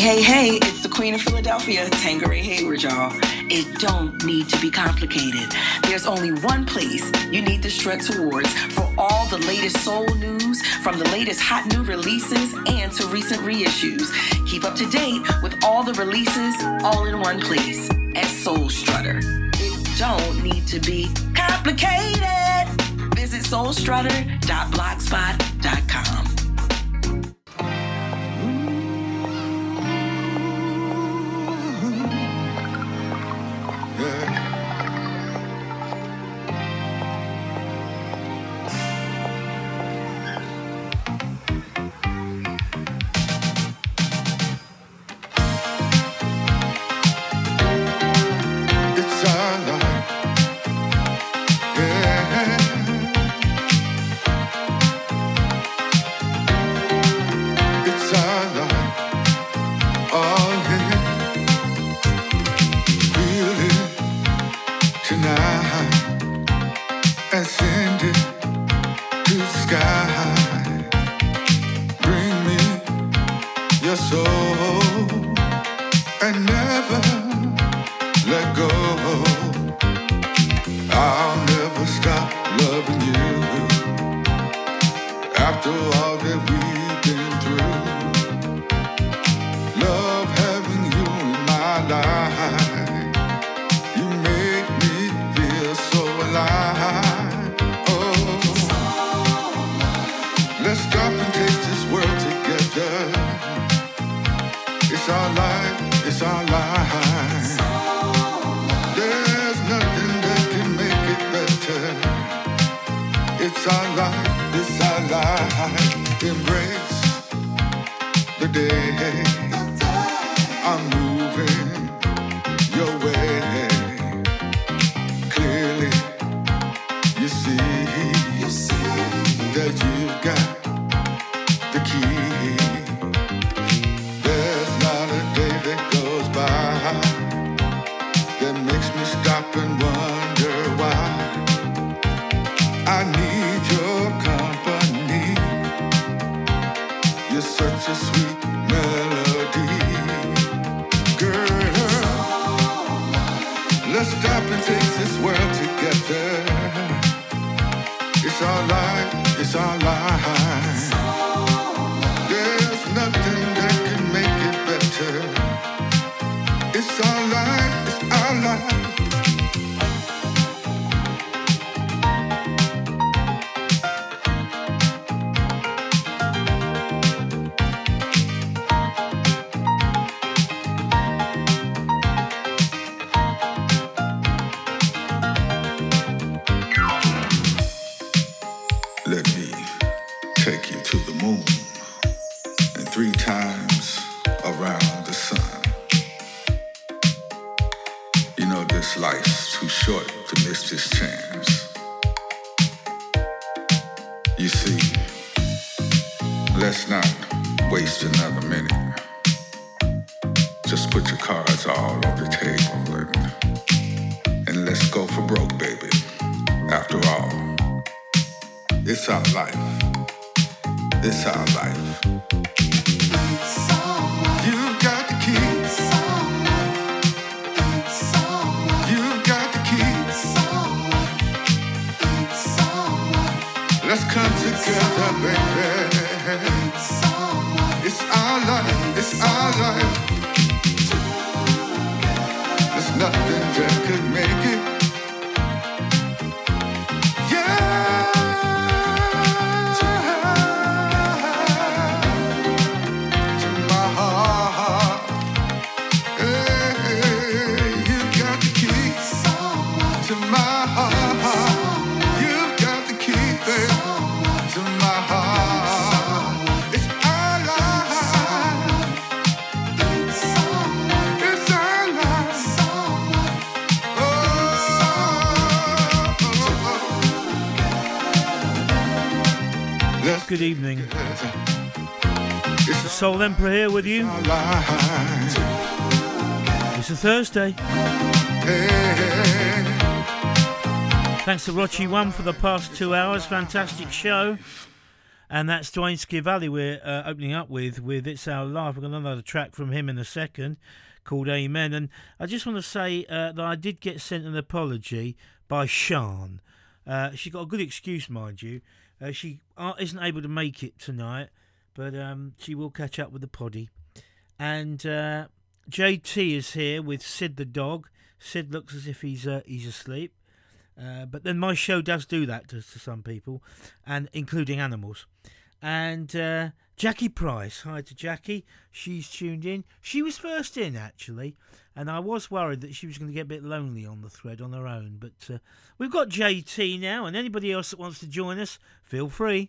hey, hey, it's the Queen of Philadelphia, Tanqueray Hayward, y'all. It don't need to be complicated. There's only one place you need to strut towards for all the latest soul news, from the latest hot new releases and to recent reissues. Keep up to date with all the releases all in one place at Soul Strutter. It don't need to be complicated. Visit soulstrutter.blogspot.com. come together, baby. It's our life. Good evening. It's Soul Emperor here with you. It's a Thursday. Thanks to Rochi One for the past two hours. Fantastic show. and that's Dwayne Scivally we're uh, opening up with with It's Our Life. We've got another track from him in a second called Amen. And I just want to say uh, that I did get sent an apology by Sean. Uh, she got a good excuse, mind you. Uh, she uh, isn't able to make it tonight, but um, she will catch up with the poddy. And uh, JT is here with Sid the dog. Sid looks as if he's uh, he's asleep. Uh, but then my show does do that to, to some people, and including animals. And uh, Jackie Price, hi to Jackie. She's tuned in. She was first in actually, and I was worried that she was going to get a bit lonely on the thread on her own. But uh, we've got JT now, and anybody else that wants to join us, feel free.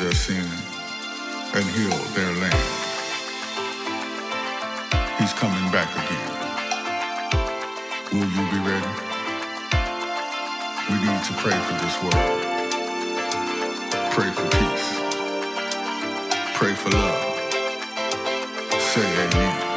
their sin and heal their land. He's coming back again. Will you be ready? We need to pray for this world. Pray for peace. Pray for love. Say amen.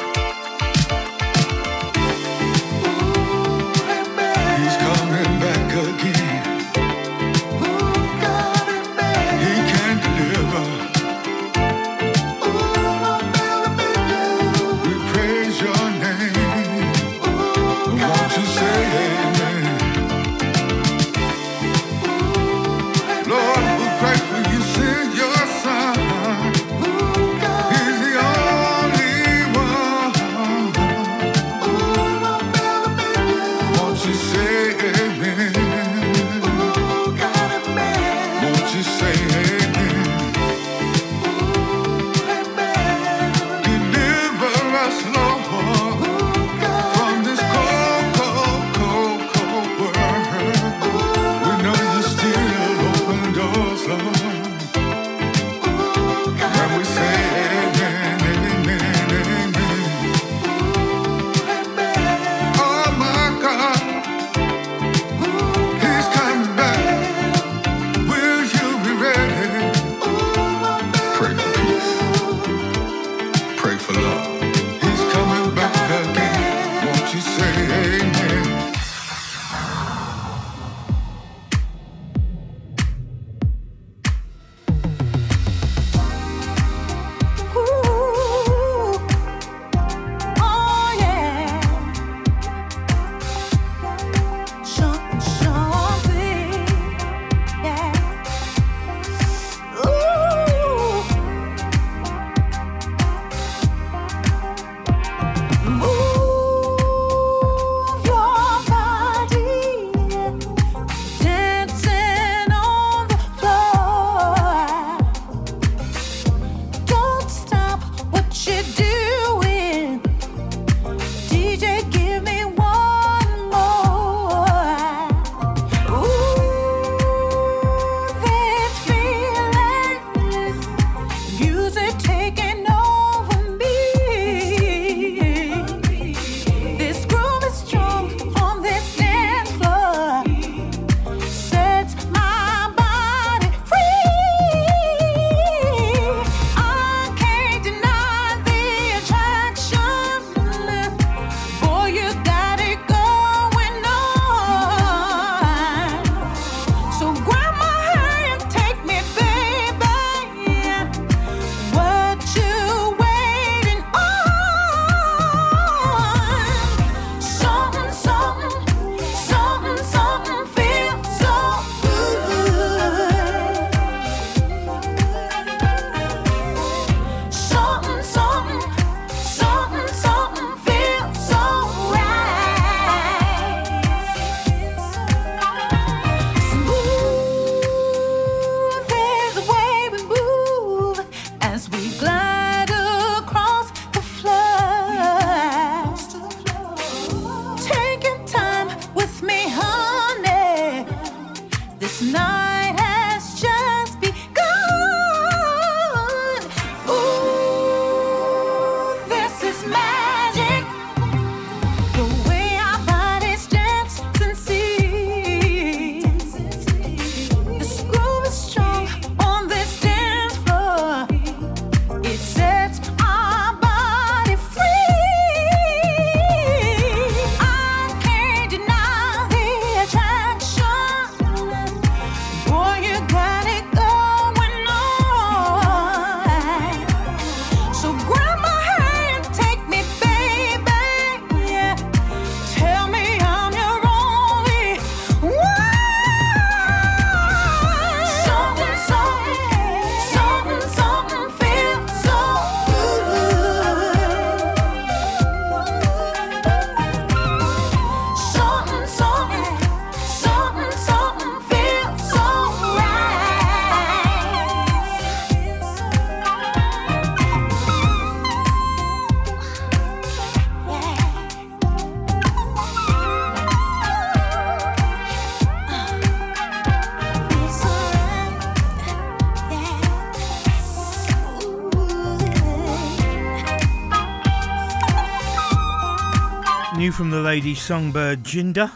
New from the lady Songbird Jinda,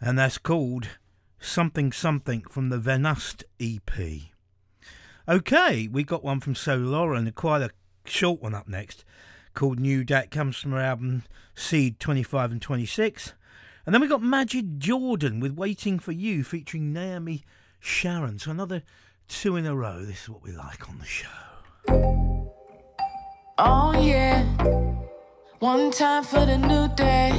and that's called Something Something from the Venust EP. Okay, we got one from So Lauren, quite a short one up next, called New Day comes from her album Seed 25 and 26. And then we got Majid Jordan with Waiting for You featuring Naomi Sharon. So another two in a row. This is what we like on the show. Oh, yeah. One time for the new day.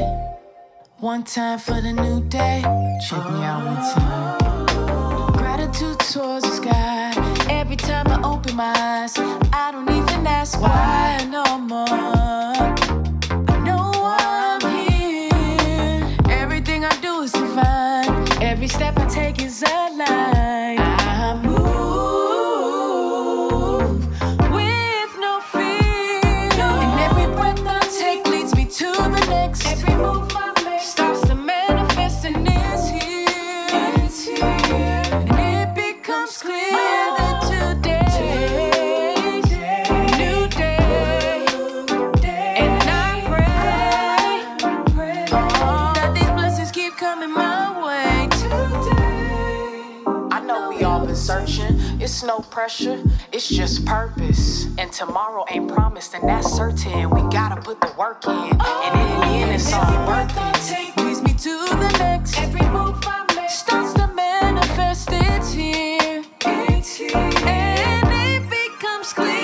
One time for the new day. Check me out one time. Gratitude towards the sky. Every time I open my eyes, I don't even ask why no more. It's no pressure, it's just purpose. And tomorrow ain't promised, and that's certain. We gotta put the work in, and in the end, oh, it's all worth it. Leads me to the next. Every move I make starts to manifest. It's here. It's here. And it becomes clear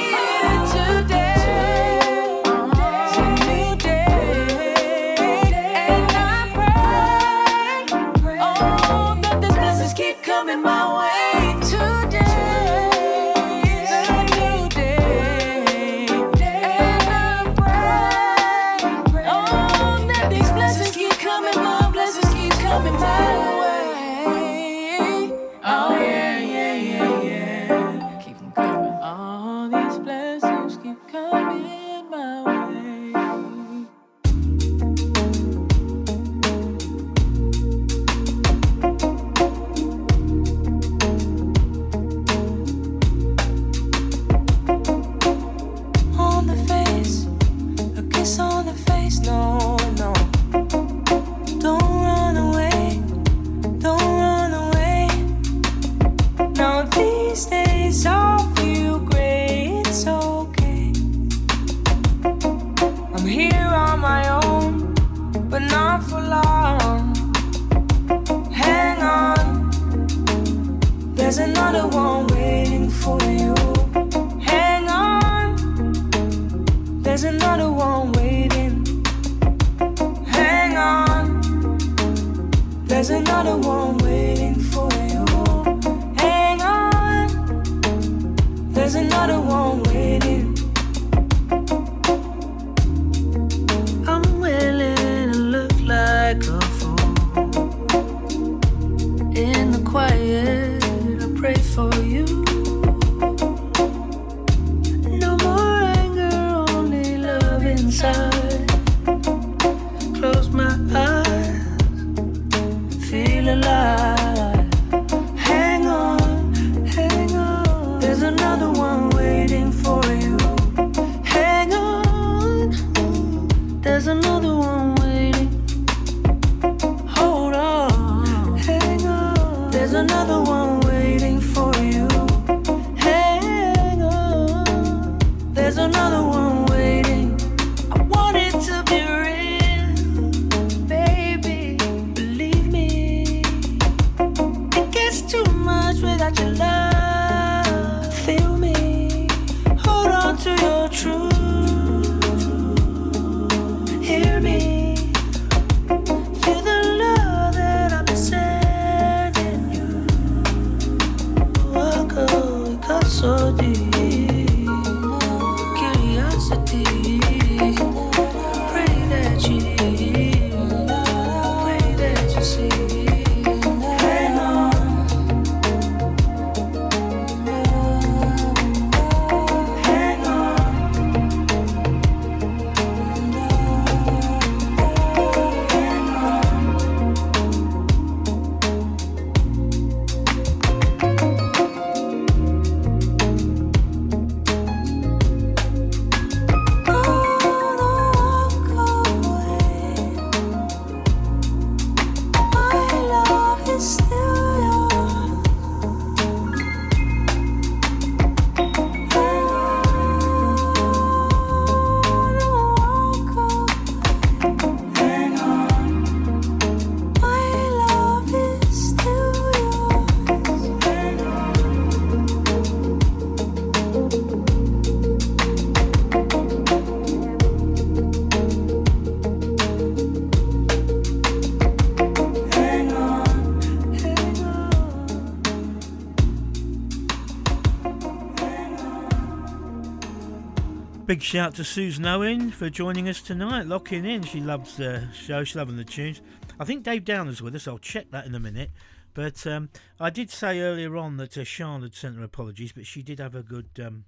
Big shout to Susan Owen for joining us tonight, locking in. She loves the show, she's loving the tunes. I think Dave Downer's with us, I'll check that in a minute. But um, I did say earlier on that uh, had sent her apologies, but she did have a good, um,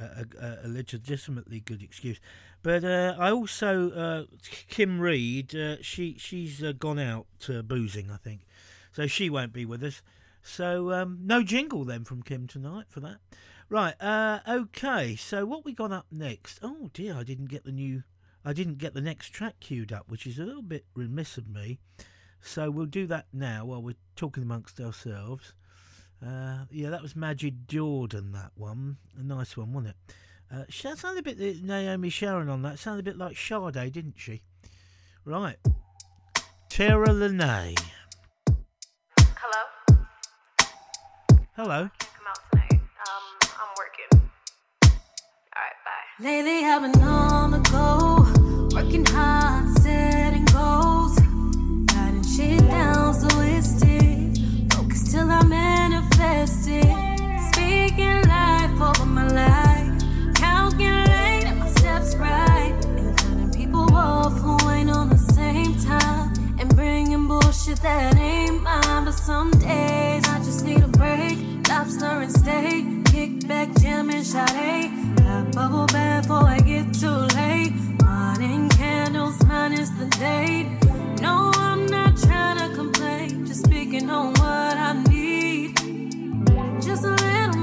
a, a, a, legitimately good excuse. But uh, I also, uh, Kim Reed, uh, she she's uh, gone out boozing, I think. So she won't be with us. So um, no jingle then from Kim tonight for that. Right, uh, okay, so what we got up next? Oh dear, I didn't get the new, I didn't get the next track queued up, which is a little bit remiss of me. So we'll do that now while we're talking amongst ourselves. Uh, yeah, that was Majid Jordan, that one. A nice one, wasn't it? Uh, she sounded a bit uh, Naomi Sharon on that. Sounded a bit like Sade, didn't she? Right. T'era Lenae. Hello? Hello. Lately I've been on the go, working hard, setting goals, writing shit down so it's stick. Focus till I manifest it. Speaking life over my life, calculating my steps right, and cutting people off who ain't on the same time, and bringing bullshit that ain't mine. But some days I just need a lobster and steak, kick back, jam and shot bubble bath before I get too late. Morning candles minus the date. No, I'm not trying to complain, just speaking on what I need. Just a little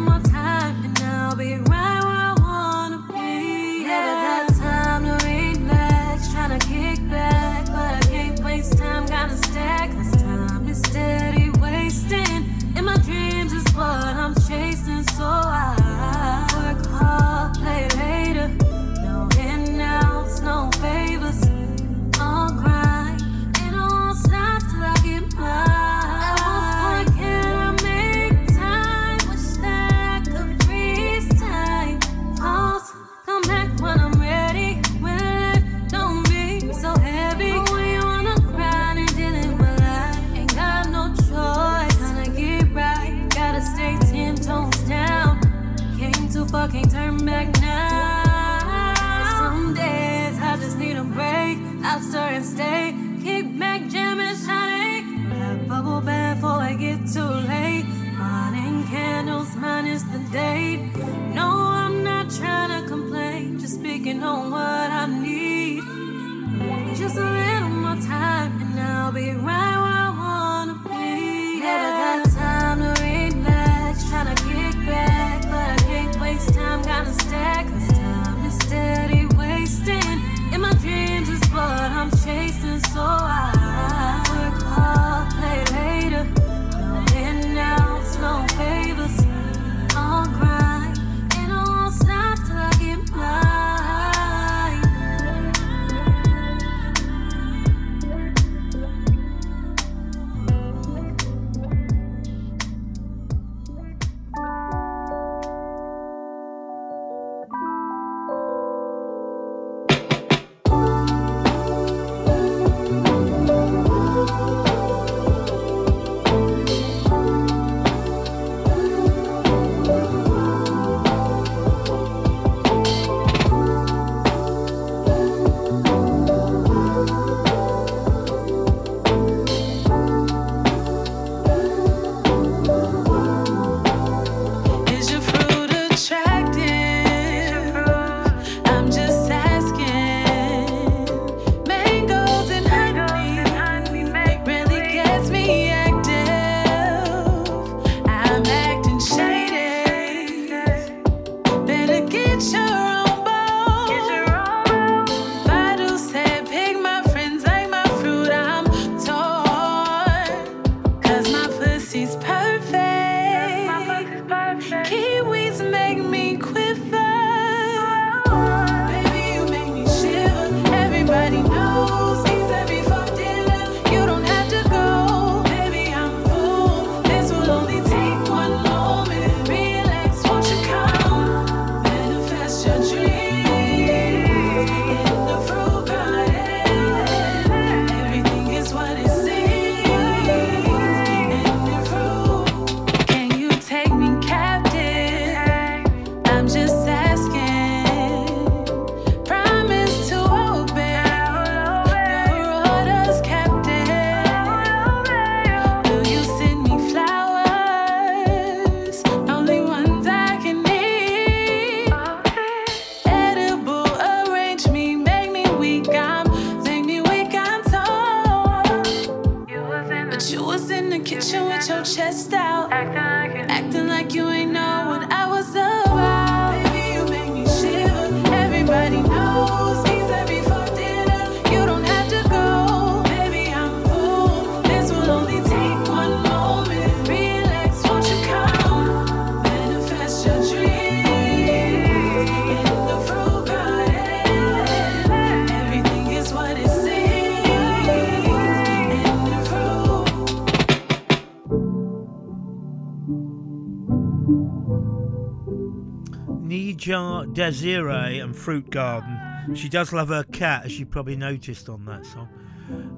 Nijah Deziree and Fruit Garden. She does love her cat, as you probably noticed on that song.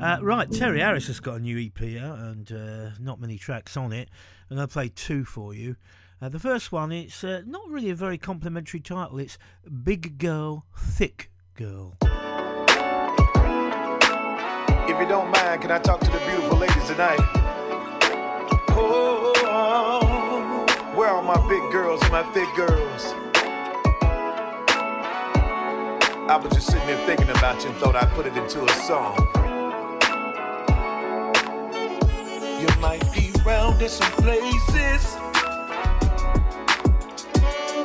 Uh, right, Terry Harris has got a new EP out and uh, not many tracks on it. I'm going to play two for you. Uh, the first one, it's uh, not really a very complimentary title. It's Big Girl, Thick Girl. If you don't mind, can I talk to the beautiful ladies tonight? Oh, where are my big girls my thick girls? I was just sitting there thinking about you and thought I'd put it into a song. You might be round in some places,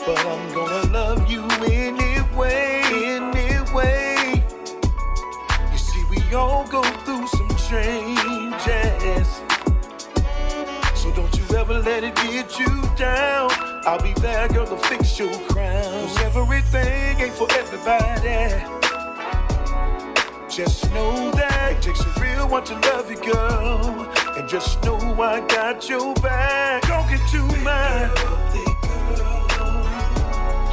but I'm gonna love you anyway, anyway. You see, we all go through some changes, so don't you ever let it get you down. I'll be there, girl, to fix your crown. Cause everything ain't for everybody. Just know that it takes a real one to love you, girl. And just know I got your back. Don't get too mad.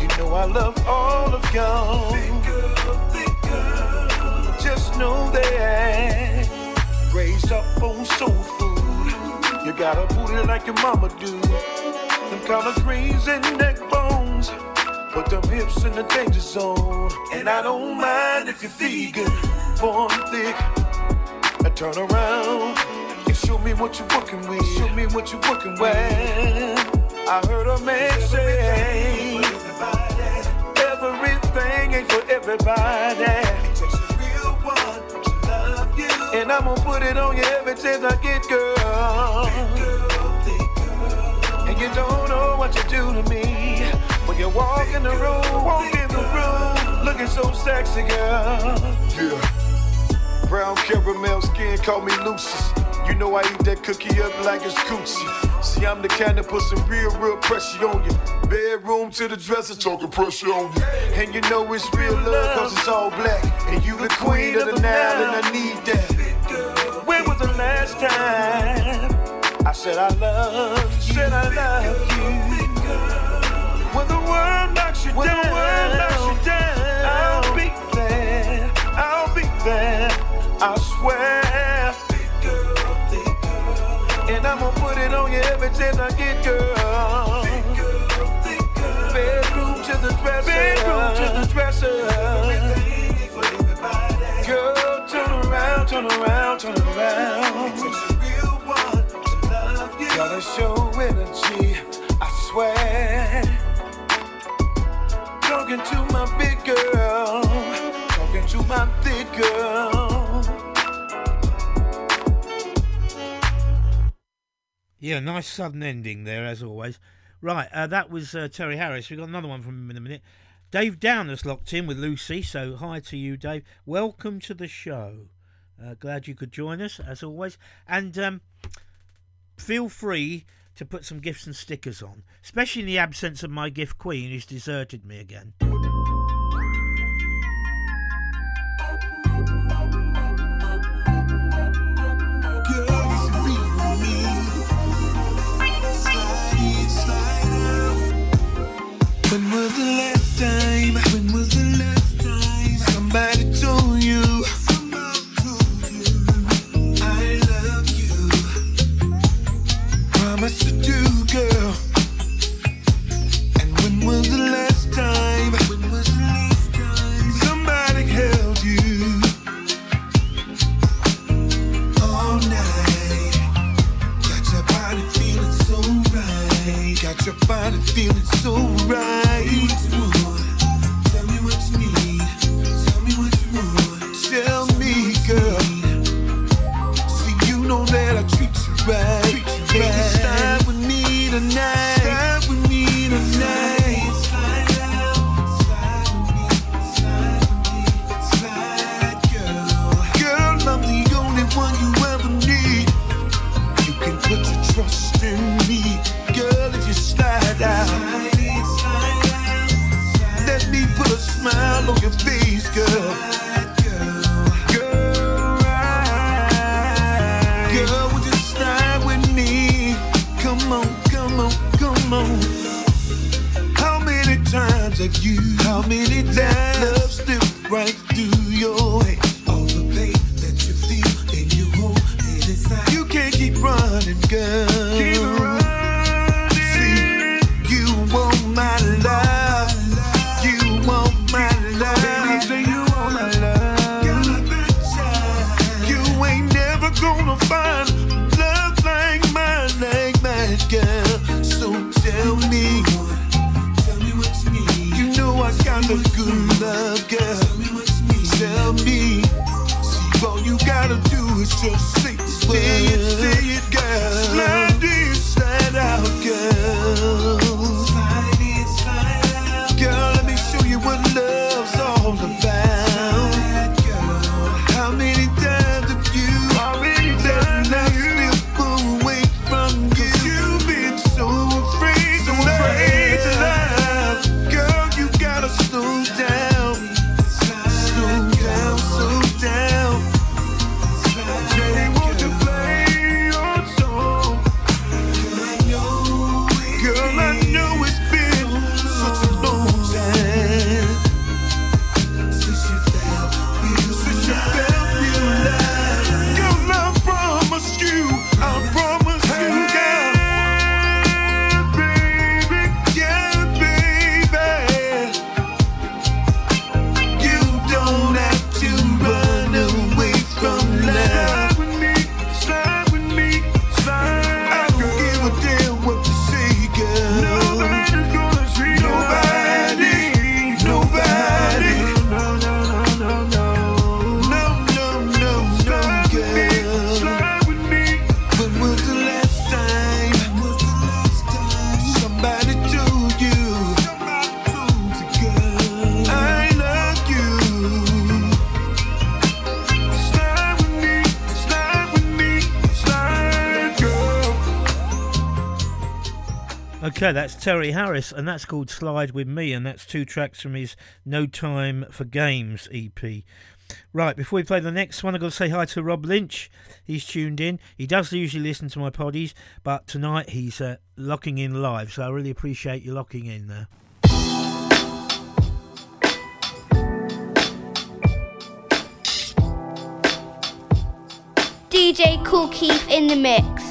You know I love all of y'all. Just know that raised up on soul food. You got a booty like your mama do. Them collard greens and neck bones. Put them hips in the danger zone. And I don't mind if you're vegan, born thick. I turn around and show me what you're working with. Show me what you're working with. I heard a man say, everything ain't for everybody. And I'm gonna put it on you every chance I get, girl you don't know what you do to me. When you walk in the room, walk in the room, looking so sexy, girl. Yeah. Brown caramel skin, call me Lucius. You know I eat that cookie up like it's coochie. See, I'm the kind that put some real, real pressure on you. Bedroom to the dresser, talking pressure on you. And you know it's real love, cause it's all black. And you the queen of the Nile, and I need that. When was the last time? I said I love you. Said I love you. When the world knocks you when down, the world knocks you down, I'll be there. I'll be there. I swear. And I'm gonna put it on you every chance I get, girl. Bedroom to the dresser. Bedroom to the dresser. Girl, turn around, turn around, turn around. Gotta show energy, I swear. Talking to my big girl, talking to my thick girl. Yeah, nice sudden ending there, as always. Right, uh, that was uh, Terry Harris. We've got another one from him in a minute. Dave Downer's locked in with Lucy, so hi to you, Dave. Welcome to the show. Uh, glad you could join us, as always. And um, feel free to put some gifts and stickers on, especially in the absence of my gift queen who's deserted me again. Okay, that's Terry Harris, and that's called Slide With Me, and that's two tracks from his No Time for Games EP. Right, before we play the next one, I've got to say hi to Rob Lynch. He's tuned in. He does usually listen to my poddies, but tonight he's uh, locking in live, so I really appreciate you locking in there. DJ Kool Keith in the mix.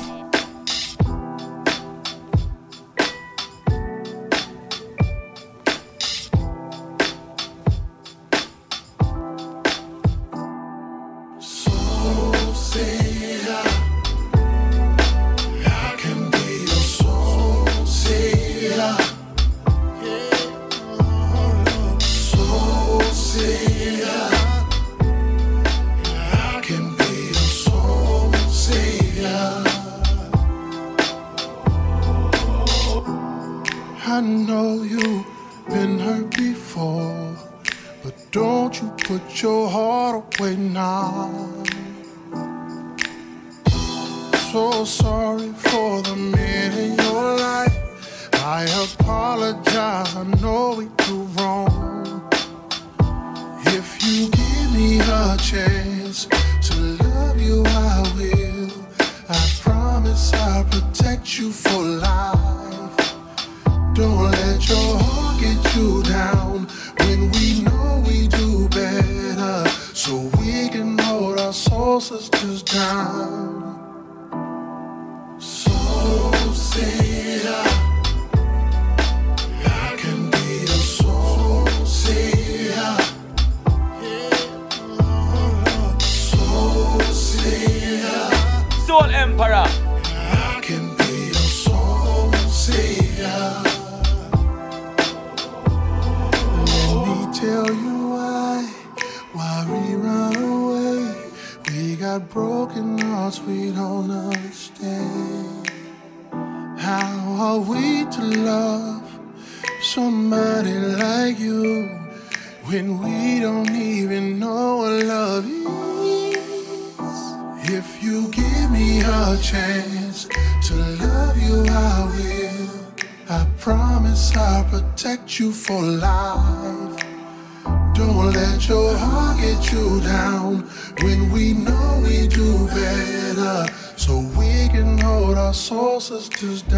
else is Tuesday.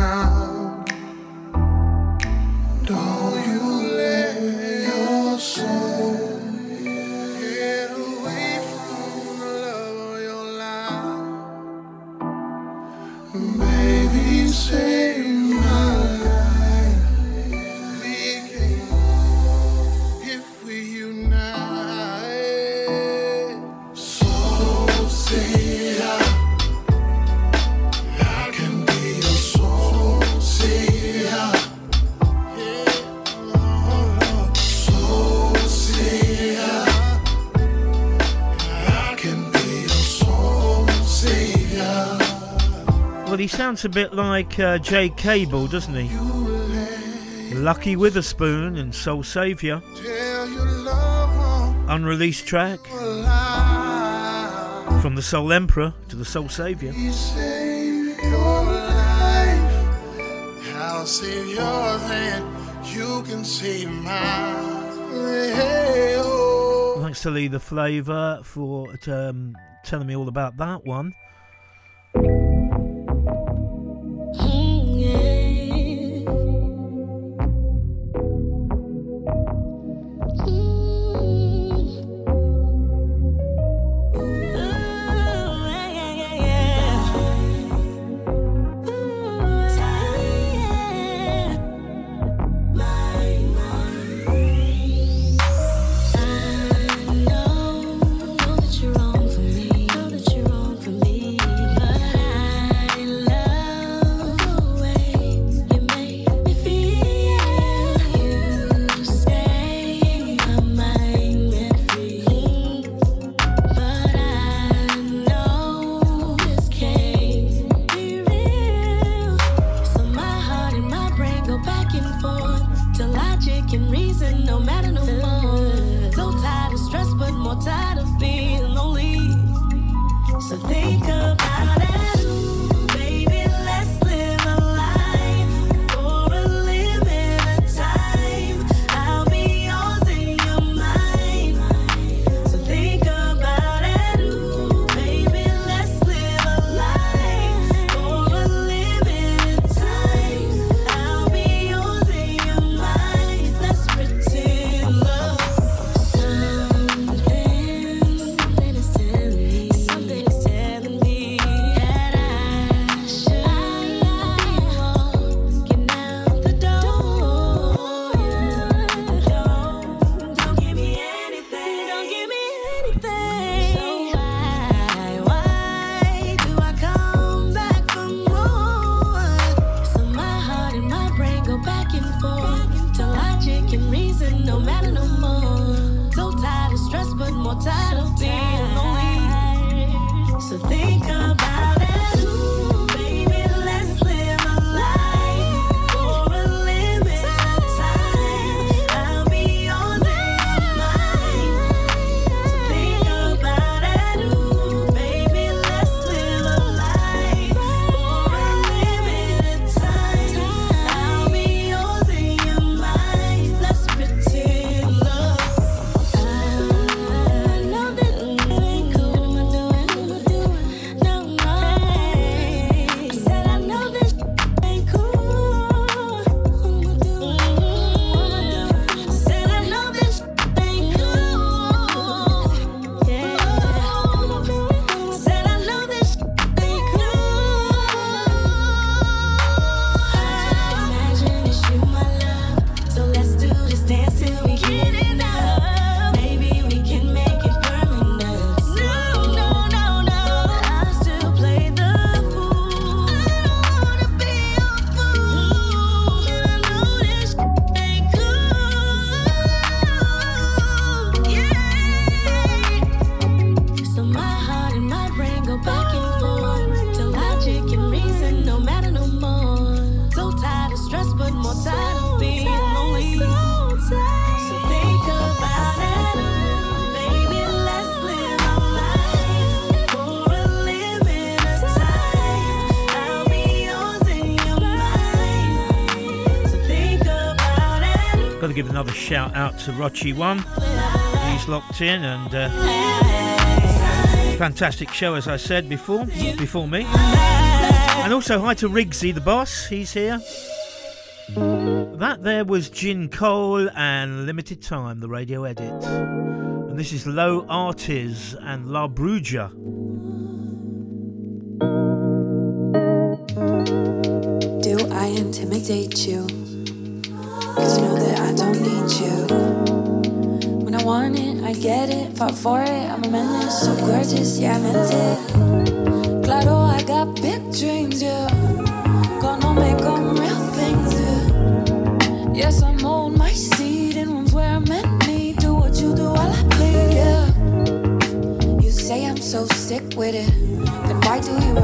Sounds a bit like uh, Jay Cable, doesn't he? Lucky Witherspoon and Soul Savior. Unreleased track. From the Soul Emperor to the Soul Savior. I'll save yours and you can save mine. Thanks to Lee the Flavour for um, telling me all about that one. give another shout out to Rochi One. He's locked in and uh, fantastic show, as I said before, before me. And also hi to Rigsy the boss. He's here. That there was Jynn Cole and Limited Time, the radio edit. And this is Lo Artiz and La Bruja. Do I intimidate you? you. When I want it, I get it. Fought for it, I'm a menace. So gorgeous, yeah, I meant it. Claro, I got big dreams, yeah. Gonna make them real things, yeah. Yes, I'm old, my seat in rooms where I'm at me. Do what you do while I play, yeah. You say I'm so sick with it. Then why do you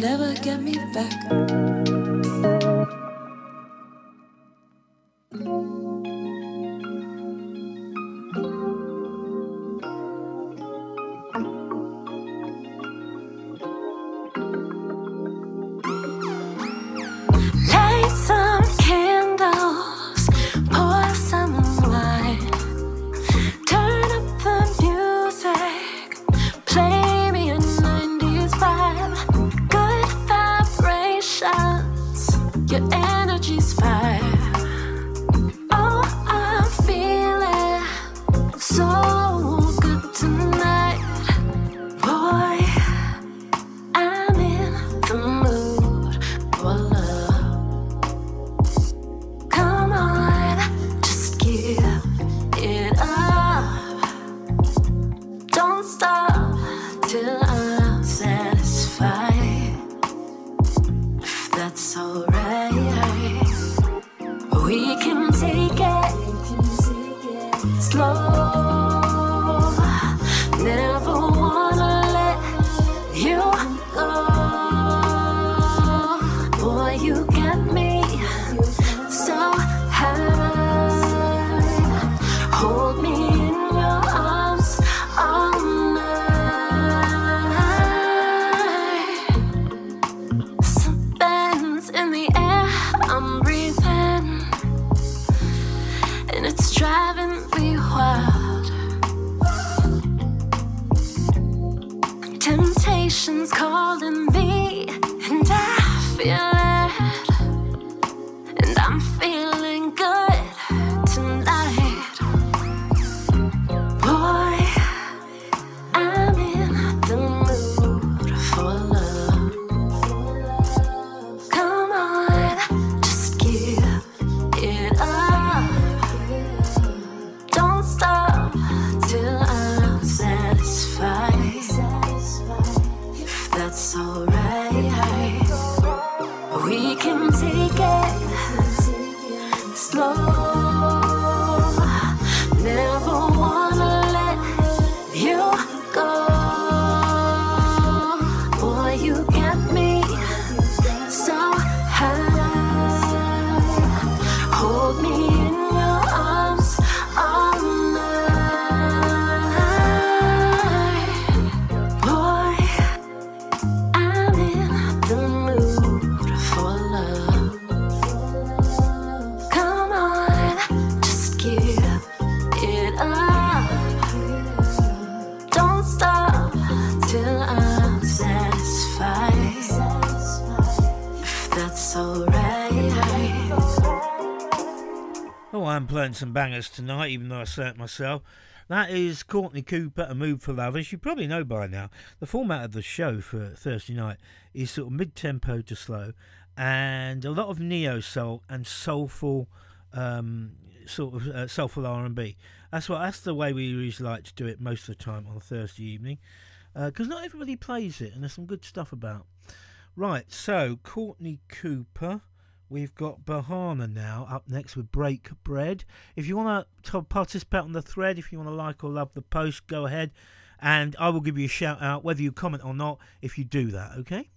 never get me back. Playing some bangers tonight, even though I say it myself. That is Courtney Cooper, A Mood for Love. As you probably know by now, the format of the show for Thursday night is sort of mid-tempo to slow, and a lot of neo soul and soulful, um, sort of uh, soulful R&B. That's what. That's the way we usually like to do it most of the time on Thursday evening, because not everybody plays it, and there's some good stuff about. Right, so Courtney Cooper. We've got Berhana now up next with Break Bread. If you want to participate on the thread, if you want to like or love the post, go ahead and I will give you a shout out whether you comment or not if you do that, okay?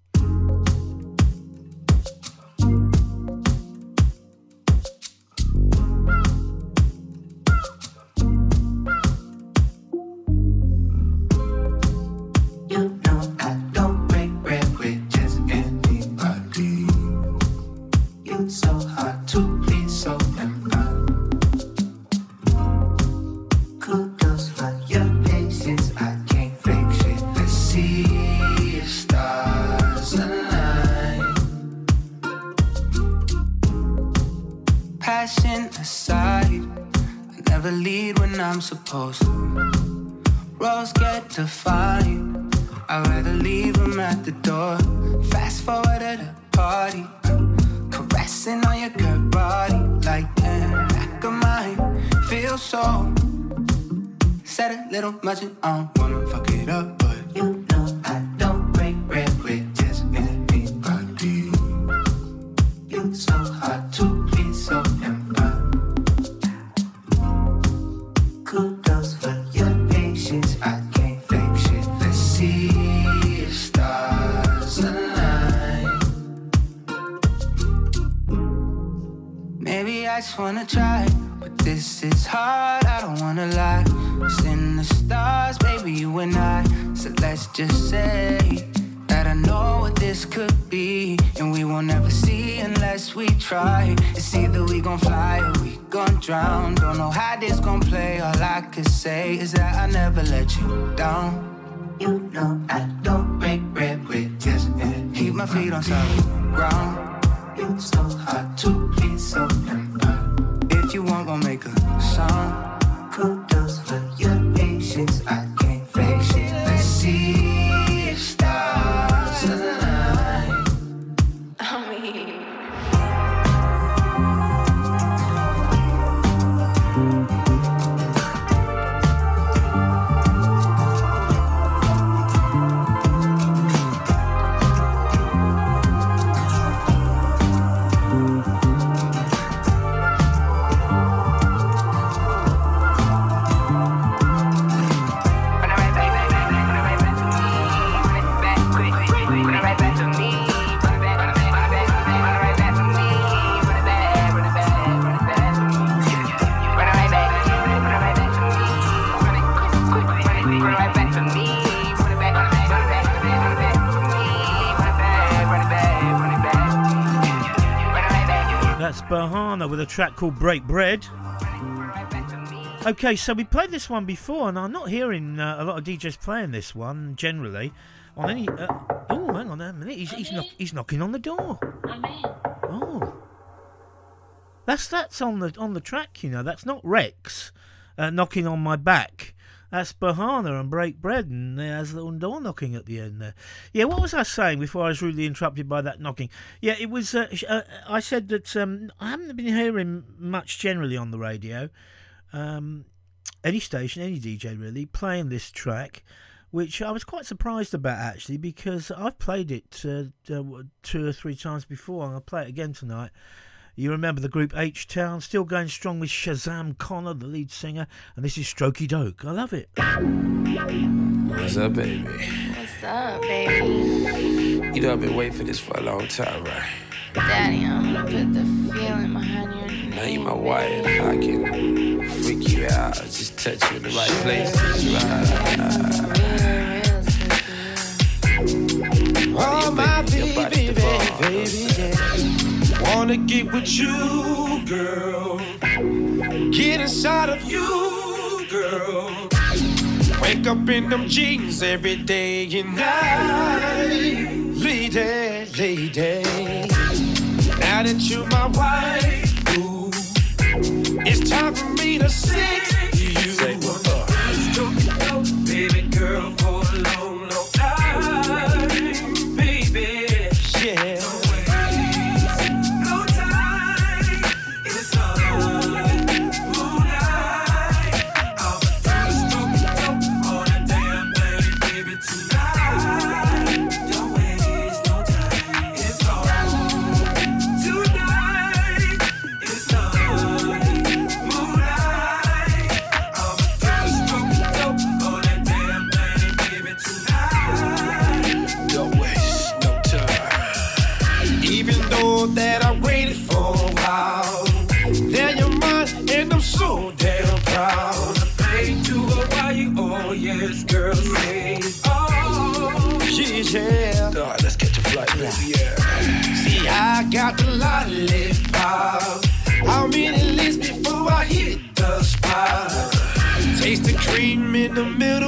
Kudos for your patience. I can't fake shit. Let's see if stars align. Maybe I just wanna try, but this is hard. I don't wanna lie. It's in the stars, baby, you and I. So let's just say know what this could be, and we won't ever see unless we try. It's either we gon' fly or we gon' drown. Don't know how this gon' play. All I could say is that I never let you down. You know I don't break bread with just anybody. Keep my feet on solid ground. You so hard to please, so If you want, gon' make a song. Kudos for your patience. I Berhana with a track called Break Bread. Okay, so we played this one before, and I'm not hearing uh, a lot of DJs playing this one generally. On any, uh, oh, hang on a minute, he's he's, knock, he's knocking on the door. Oh, that's that's on the on the track, you know. That's not Rex uh, knocking on my back. That's Berhana and Break Bread, and there's a little door knocking at the end there. Yeah, what was I saying before I was rudely interrupted by that knocking? Yeah, it was. Uh, uh, I said that um, I haven't been hearing much generally on the radio, um, any station, any DJ really, playing this track, which I was quite surprised about actually because I've played it uh, uh, two or three times before, and I'll play it again tonight. You remember the group H Town, still going strong with Shazam Conner, the lead singer, and this is Strokey Doke. I love it. What's up, baby? What's up, baby? You know I've been waiting for this for a long time, right? Daddy, I'm gonna put the feeling behind your name. Now you my wife. I can freak you out. Just touch you in the right places. Right? Oh, my baby, baby, baby, yeah. Wanna get with you, girl. Get inside of you, girl. Wake up in them jeans every day and night. Lady, lady. Now that you're my wife, ooh, it's time for me to sing to you. Say, uh, baby girl, for in the middle.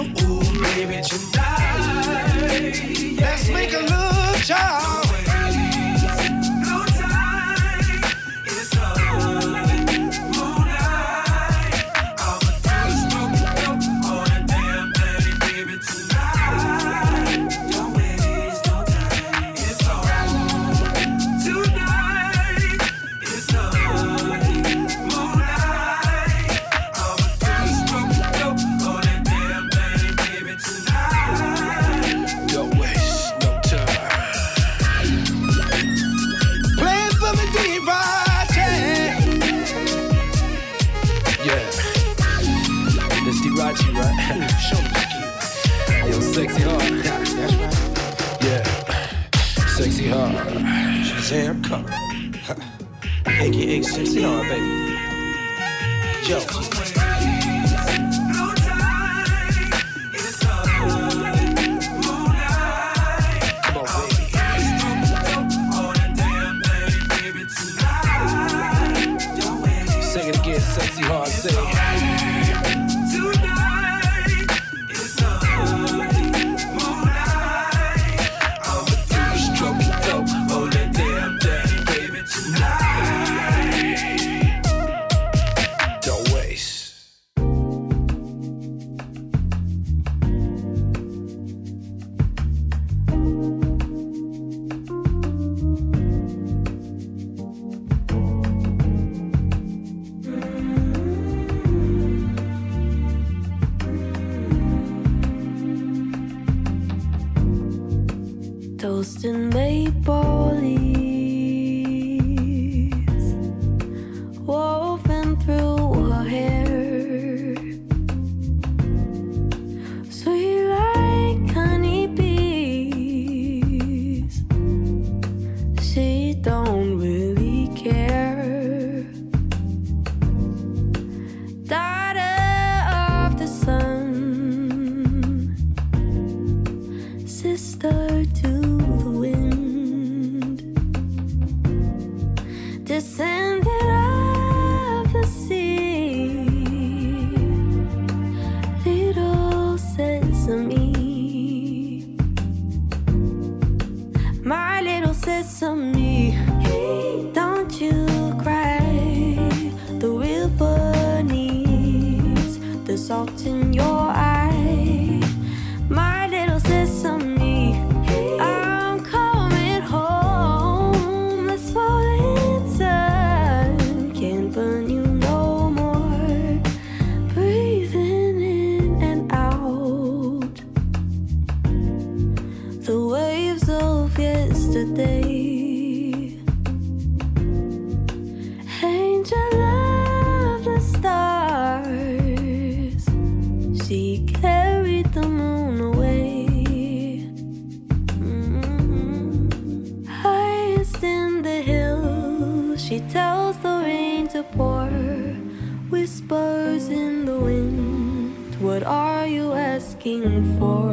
whispers in the wind. What are you asking for?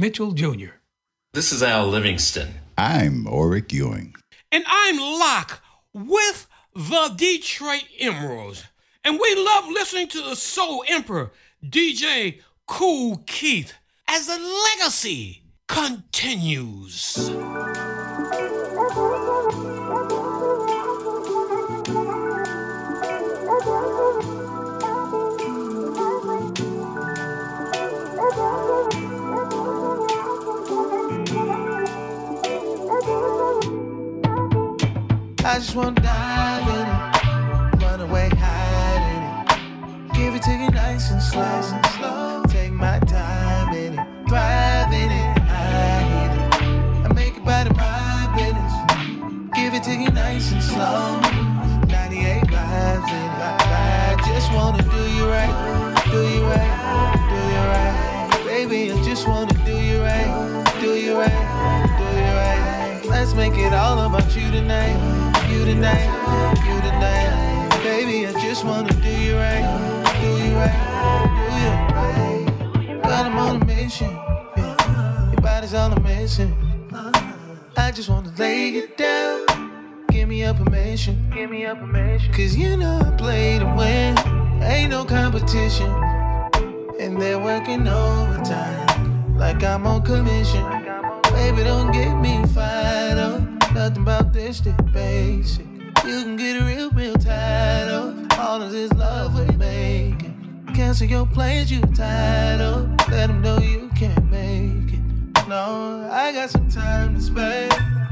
Mitchell Jr. This is Al Livingston. I'm Oric Ewing. And I'm Locke with the Detroit Emeralds. And we love listening to the Soul Emperor, DJ Kool Keith, as the legacy continues. I just wanna dive in it, run away, hide in it. Give it to you nice and slow, nice and slow. Take my time in it, thrive in it, hide in it. I make it by the my. Give it to you nice and slow. 98 vibes in it. I, I just wanna do you right, do you right, do you right. Baby, I just wanna do you right, do you right, do you right. Let's make it all about you tonight, you tonight, you tonight. Baby, I just wanna do you right, do you right, do you right. Got him on a mission, yeah. your body's all I'm. I just wanna lay it down. Give me permission. Give me permission. Cause you know I play to win. Ain't no competition. And they're working overtime. Like I'm on commission. Baby, don't get me fired up. Nothing about this shit basic. You can get a real, real tired of all of this love we're making. Cancel your plans, you tired of. Let them know you can't make it. No, I got some time to spare.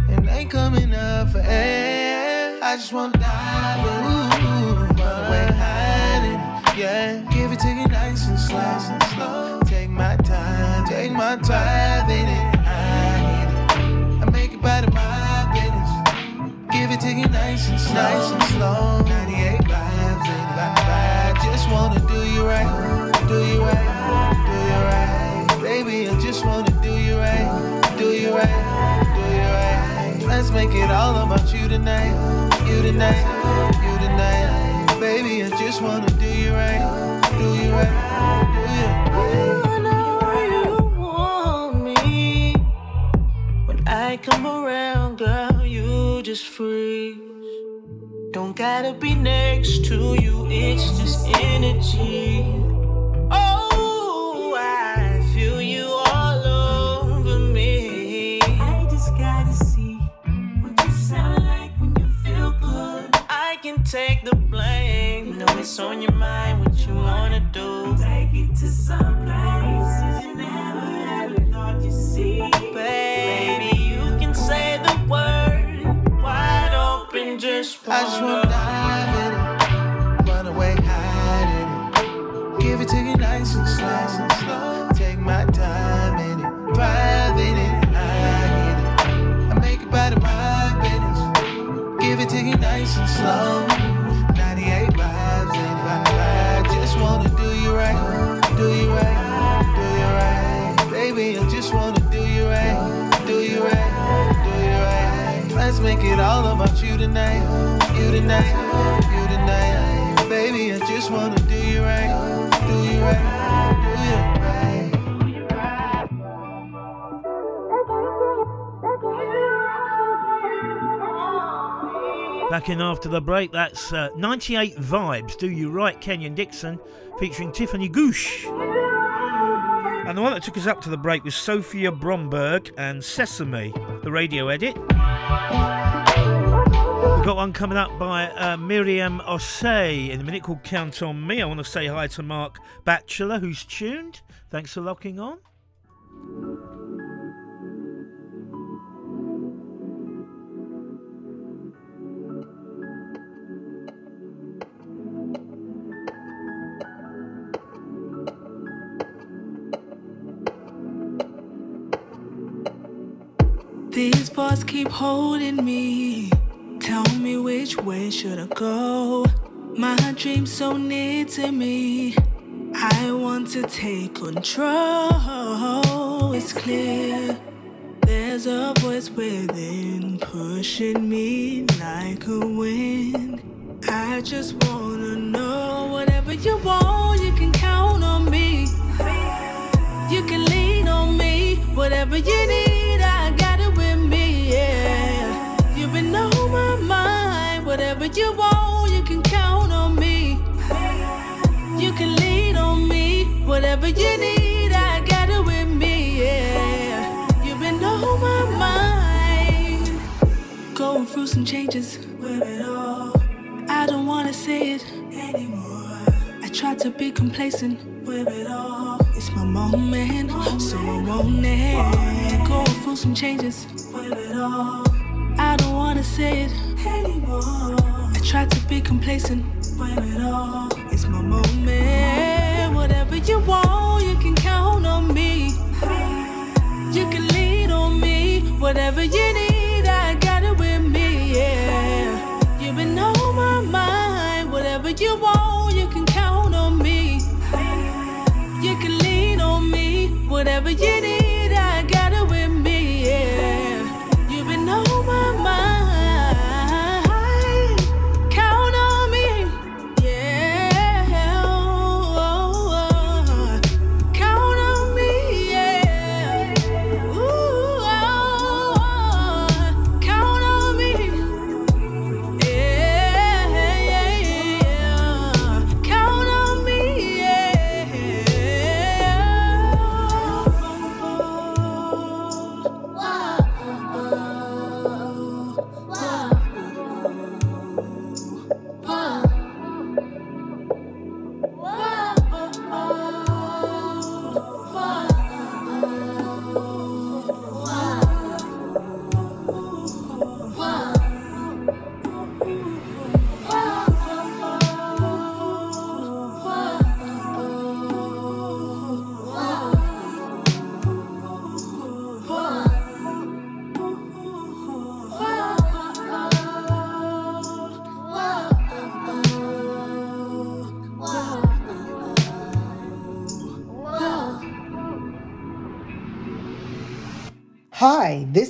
And ain't coming up for air. I just wanna dive in. Hide it. Yeah, give it to you nice and slow. And slow. Take my time, take my time in it. Give it to you nice and slow. Nice and slow. 98 vibes. I, just wanna do you right. Do you right. Do you right. Baby, I just wanna do you right. Do you right. Do you right. Let's make it all about you tonight. You tonight. You tonight. Baby, I just wanna do you right. Do you right. Do you right. I come around, girl, just freeze. Don't gotta be next to you, it's just energy. Oh, I feel you all over me. I just gotta see what you sound like when you feel good. I can take the blame. You know it's on your mind what you wanna do. Take it to some I just wanna dive in it, run away, hide in it. Give it to you nice and slow, nice and slow. Take my time in it, thrive in it, hide in it. I make it by the my business. Give it to you nice and slow. 98 vibes in it. I, I just wanna do you right, do you right, do you right. Baby, I just wanna do you right, do you right, do you right. Let's make it all about you tonight, you tonight, you tonight. Baby, I just wanna do you right, do you right. Back in after the break, that's uh, 98 Vibes, Do You Right, Kenyon Dixon, featuring Tiffany Gouche. And the one that took us up to the break was Sophia Bromberg and Sesame, the radio edit. We've got one coming up by uh, Miriam Osei in a minute called Count on Me. I want to say hi to Mark Batchelor, who's tuned. Thanks for locking on. These bars keep holding me Tell me which way should I go? My dream's so near to me. I want to take control. It's clear. There's a voice within pushing me like a wind. I just wanna know whatever you want, you can count on me. You can lean on me, whatever you need, whatever you want, you can count on me. You can lean on me, whatever you need, I got it with me. Yeah, you've been on my mind. Going through some changes with it all. I don't wanna say it anymore. I try to be complacent with it all. It's my moment, so I won't it. Going through some changes with it all. I don't wanna say it anymore. I try to be complacent with it all. It's my moment. Whatever you want, you can count on me. You can lean on me. Whatever you need, I got it with me. Yeah, you've been on my mind. Whatever you want, you can count on me. You can lean on me. Whatever you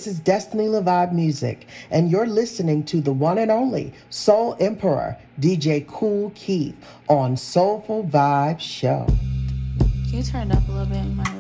is Destiny LaVibe Music, and you're listening to the one and only Soul Emperor, DJ Kool Keith, on Soulful Vibe Show. Can you turn up a little bit in my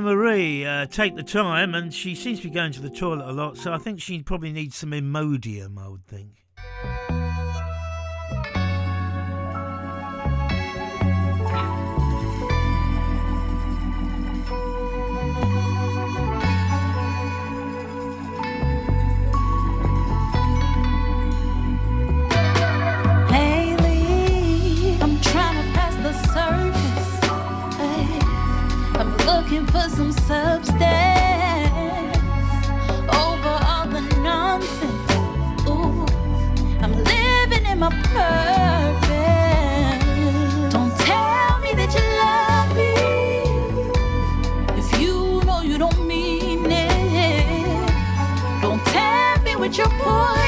Marie, uh, take the time, and she seems to be going to the toilet a lot, so I think she probably needs some Imodium, I would think. Looking for some substance over all the nonsense. Ooh, I'm living in my purpose. Don't tell me that you love me if you know you don't mean it. Don't tempt me with your poison.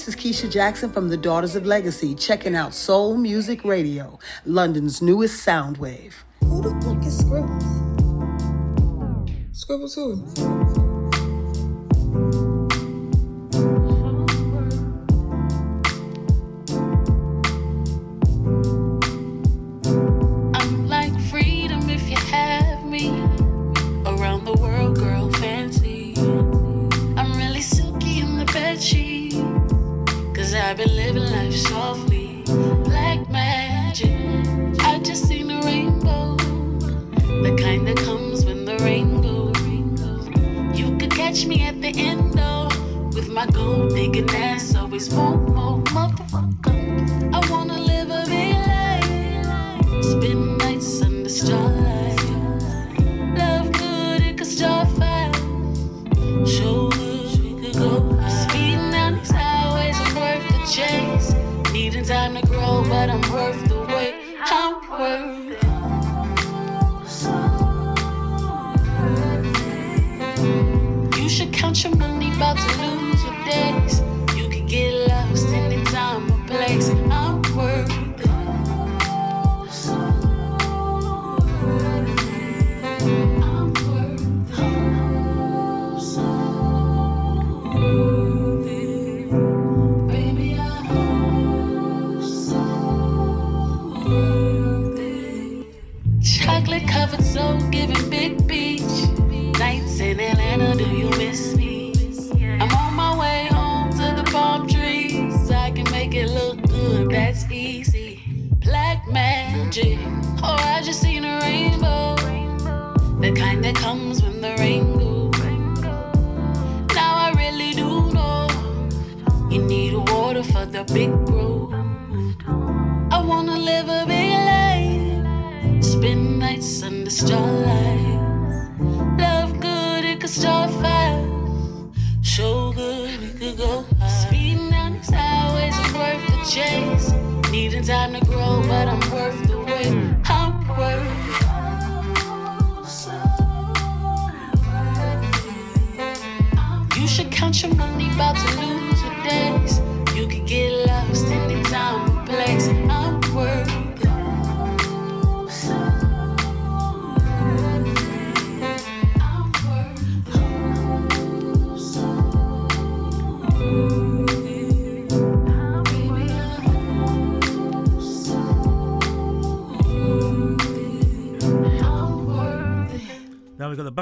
This is Keisha Jackson from the Daughters of Legacy, checking out Soul Music Radio, London's newest sound wave. Who the fuck is Scribbles? Scribbles who? I've been living life softly. Black magic. I just seen a rainbow. The kind that comes when the rain goes. You could catch me at the end, though. With my gold digging ass, always want more, motherfucker. I wanna live a big life. Spend nights under starlight. Time to grow, but I'm worth the wait. I'm worth it. You should count your money, about to lose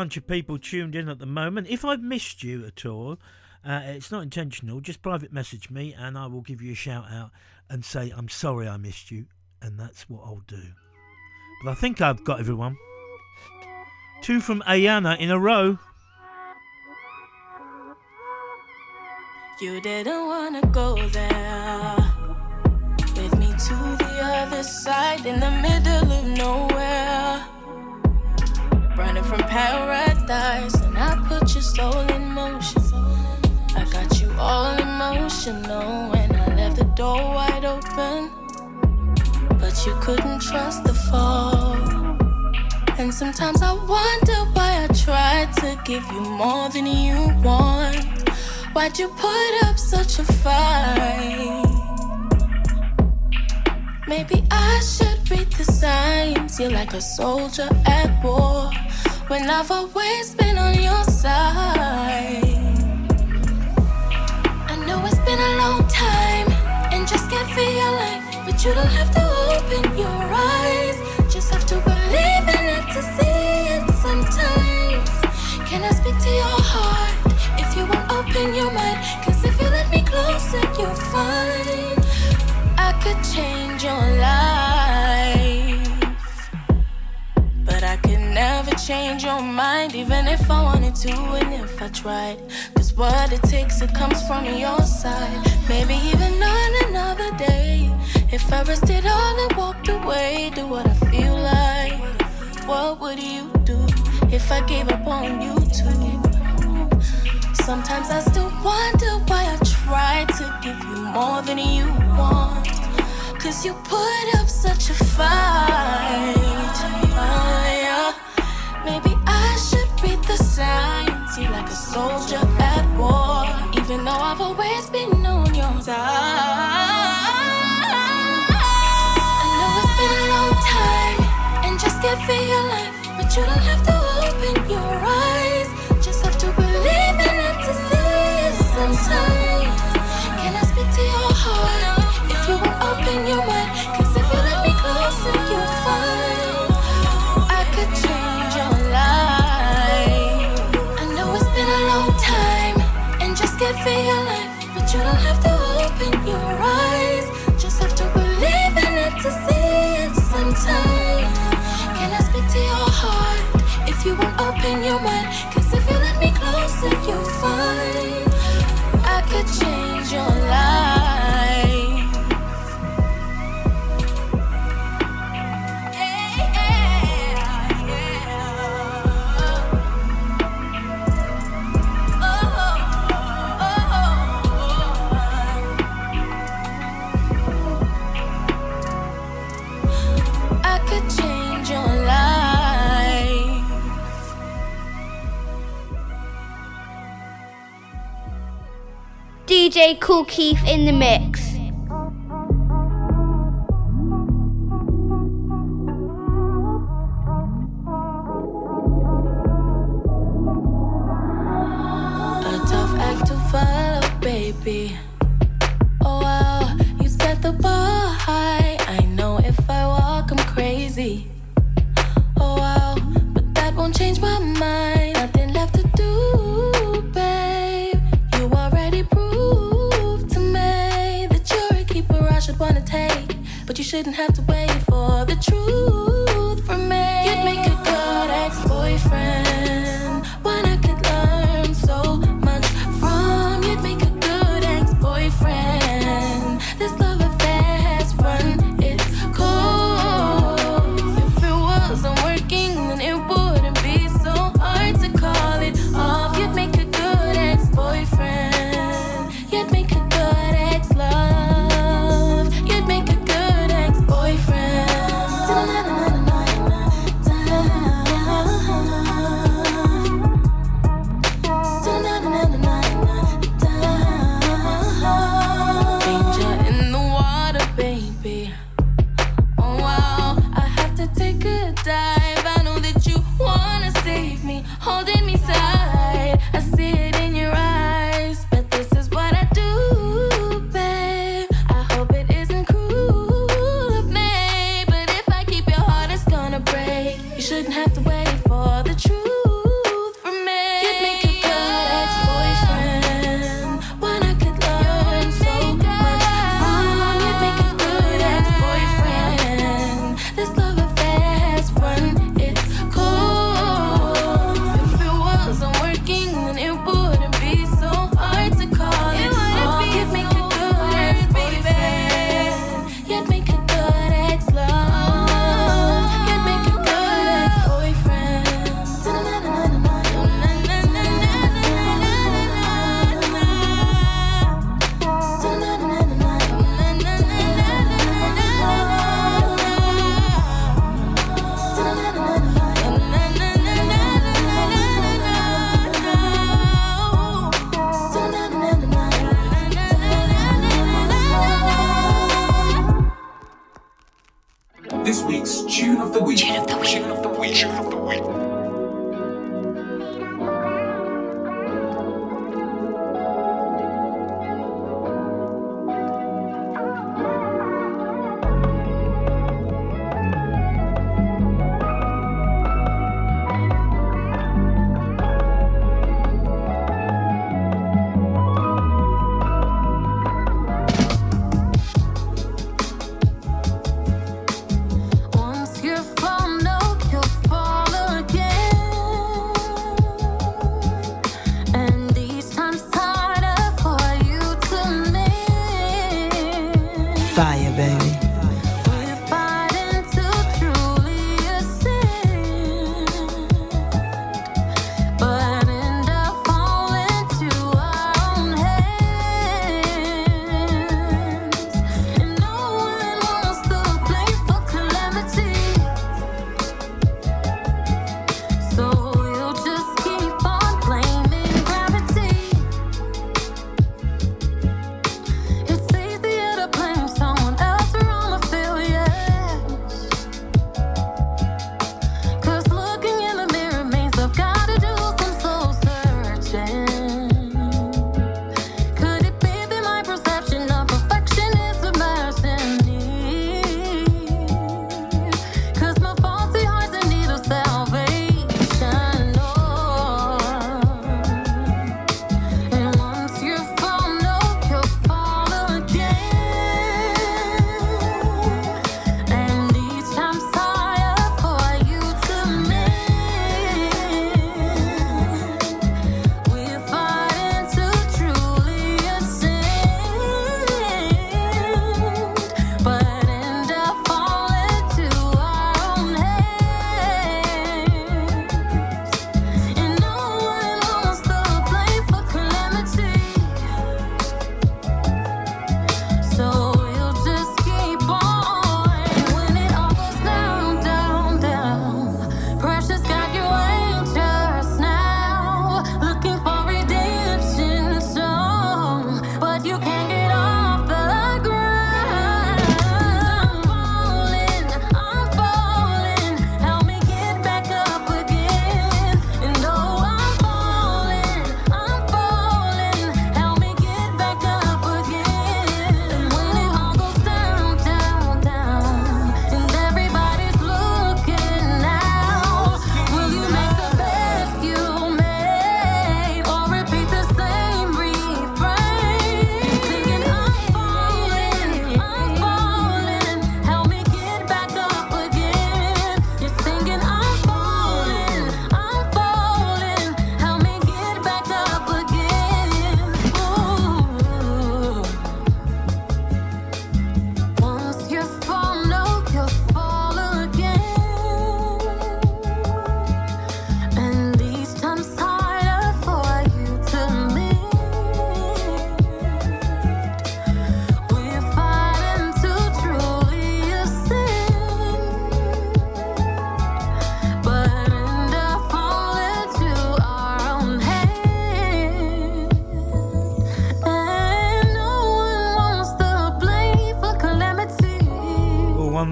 bunch of people tuned in at the moment. If I've missed you at all, uh, it's not intentional. Just private message me and I will give you a shout out and say, I'm sorry I missed you. And that's what I'll do. But I think I've got everyone. Two from Ayanna in a row. You didn't wanna go there with me to the other side in the middle of nowhere. Running from paradise, and I put your soul in motion. I got you all emotional when I left the door wide open. But you couldn't trust the fall. And sometimes I wonder why I tried to give you more than you want. Why'd you put up such a fight? Maybe I should read the signs. You're like a soldier at war when I've always been on your side. I know it's been a long time and just can't feel like, but you don't have to open your eyes. Just have to believe in it to see it sometimes. Can I speak to your heart if you won't open your mind? Never change your mind, even if I wanted to and if I tried. Cause what it takes, it comes from your side. Maybe even on another day. If I rested all and walked away, do what I feel like. What would you do if I gave up on you too? Sometimes I still wonder why I tried to give you more than you want. Cause you put up such a fight. Side. DJ Kool Keith in the mix.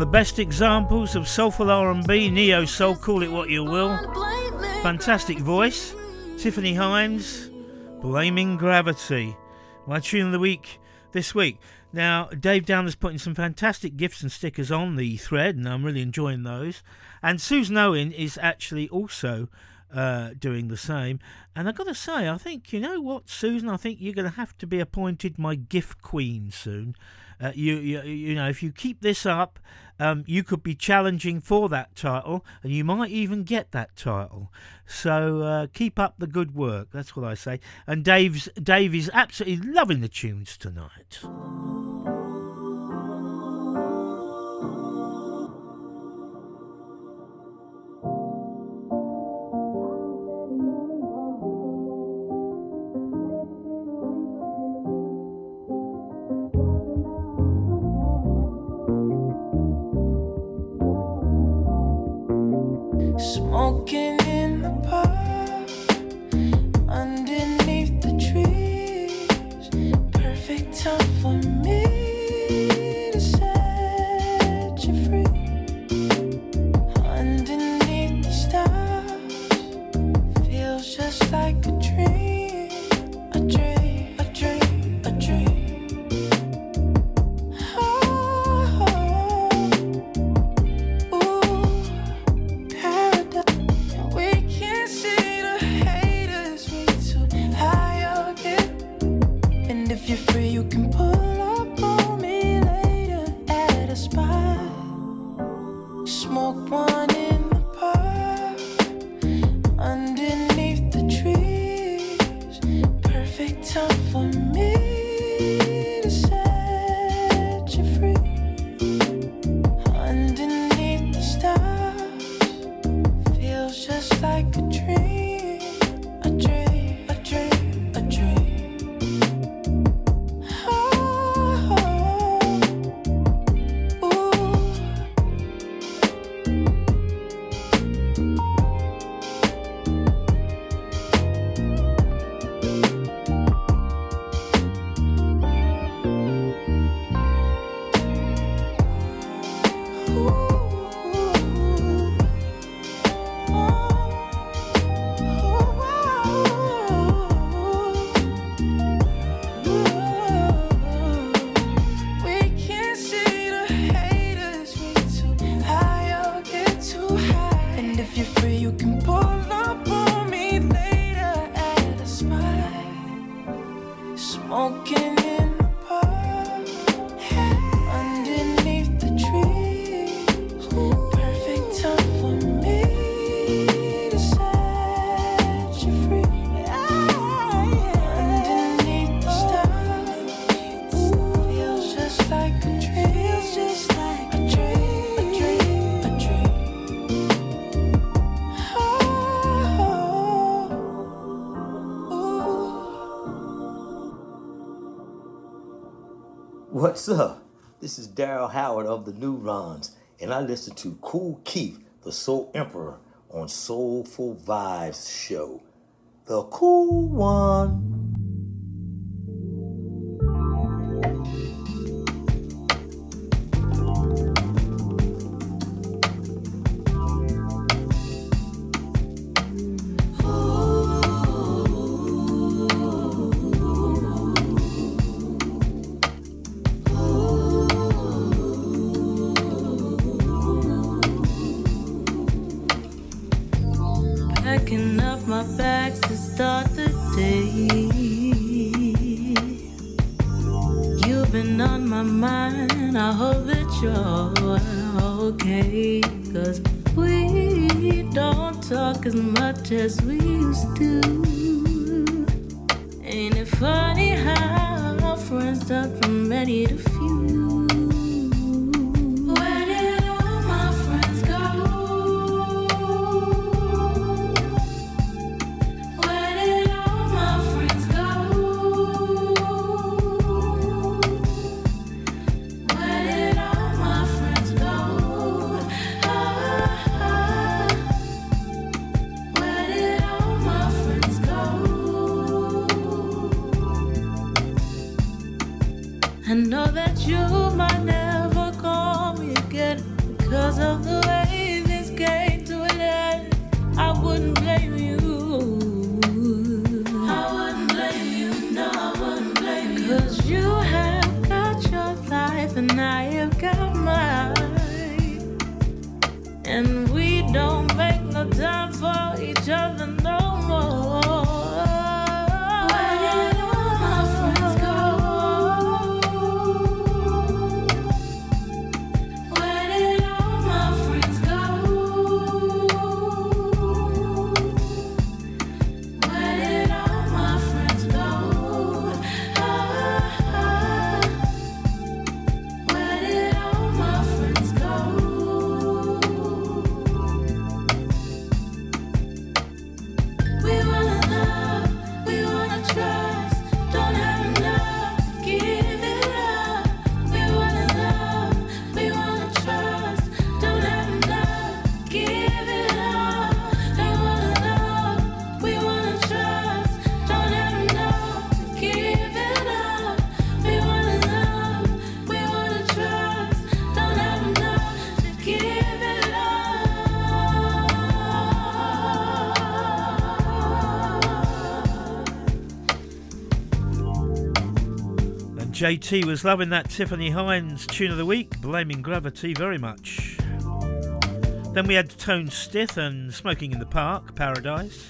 The best examples of soulful R&B, neo soul, call it what you will. Fantastic voice, Tiffany Hines, Blaming Gravity. My tune of the week this week. Now, Dave Down is putting some fantastic gifts and stickers on the thread, and I'm really enjoying those. And Susan Owen is actually also uh, doing the same. And I've got to say, I think, you know what, Susan, I think you're going to have to be appointed my gift queen soon. Uh, you, you, you know, if you keep this up, um, you could be challenging for that title, and you might even get that title. So uh, keep up the good work. That's what I say. And Dave's Dave is absolutely loving the tunes tonight. Smoking in the park, underneath the trees. Perfect time for me What's up? This is Daryl Howard of the Neurons, and I listen to Kool Keith, the Soul Emperor, on Soulful Vibes Show. The cool one. JT was loving that Tiffany Hines tune of the week, blaming gravity very much. Then we had Tone Stith and Smoking in the Park, Paradise.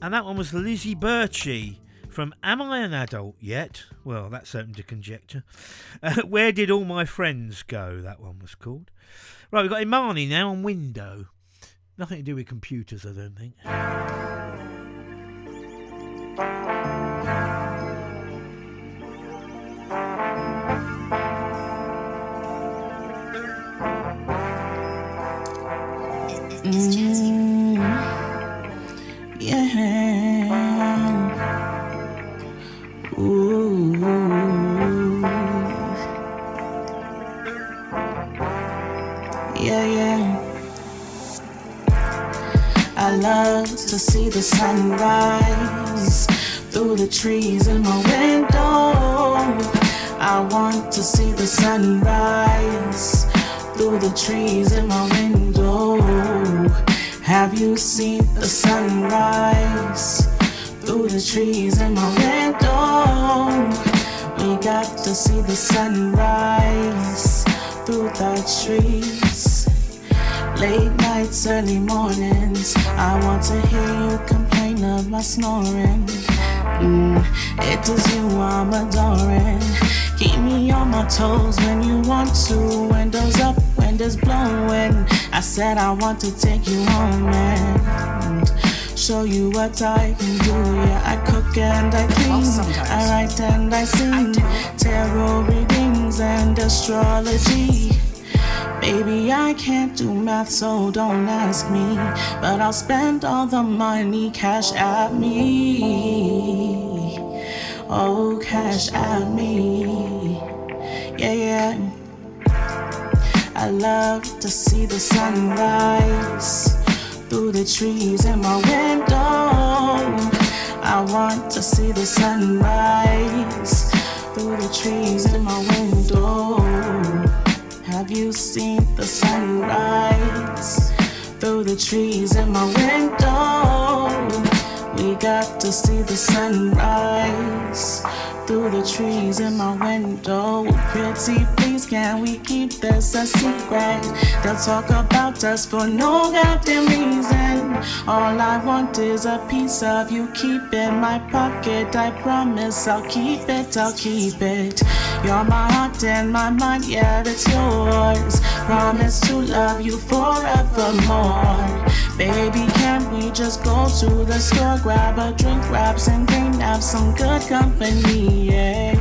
And that one was Lizzie Berchie from Am I an Adult Yet? Well, that's open to conjecture. Uh, Where Did All My Friends Go? That one was called. Right, we've got Imani now on window. Nothing to do with computers, I don't think. Mm, yeah. Ooh. Yeah, yeah. I love to see the sunrise through the trees in my window. I want to see the sunrise through the trees in my window. Have you seen the sunrise through the trees in my window? We got to see the sunrise through the trees. Late nights, early mornings. I want to hear you complain of my snoring. Mm, it is you I'm adoring. Keep me on my toes when you want to. Windows up, windows blowing. I said I want to take you home and show you what I can do. Yeah, I cook and I clean. I write and I sing. Tarot readings and astrology. Baby, I can't do math, so don't ask me. But I'll spend all the money, cash at me. Oh, cash at me. Yeah, yeah. I love to see the sunrise through the trees in my window. I want to see the sunrise through the trees in my window. Have you seen the sunrise through the trees in my window? Got to see the sunrise through the trees in my window. Pretty please, can we keep this a secret? They'll talk about us for no goddamn reason. All I want is a piece of you. Keep in my pocket. I promise I'll keep it. I'll keep it. You're my heart and my mind, yeah, it's yours. Promise to love you forevermore. Baby, can we just go to the store, grab a drink, grab some green, have some good company, yeah.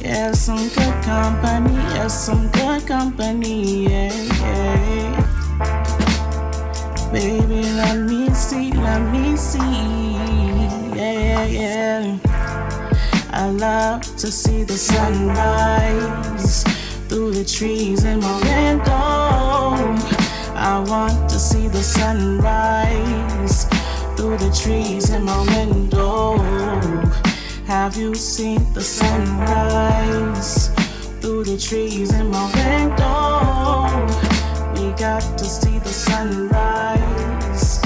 Yeah, some good company, yeah, some good company, yeah, yeah. Baby, let me see, let me see, yeah, yeah. I love to see the sunrise through the trees in my window. I want to see the sunrise through the trees in my window. Have you seen the sunrise through the trees in my window? We got to see the sunrise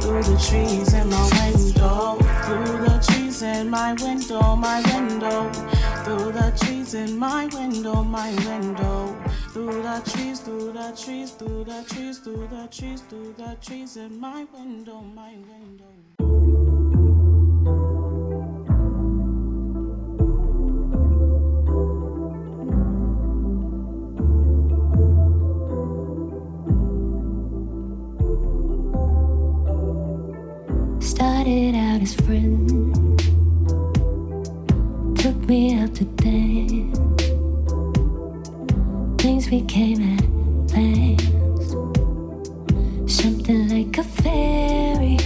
through the trees in my window. Through the trees in my window, my window. Through the trees in my window, my window. Through the trees, through the trees, through the trees, through the trees, through the trees, in my window, my window. started out as friends, took me out to dance. We came at last. Something like a fairy.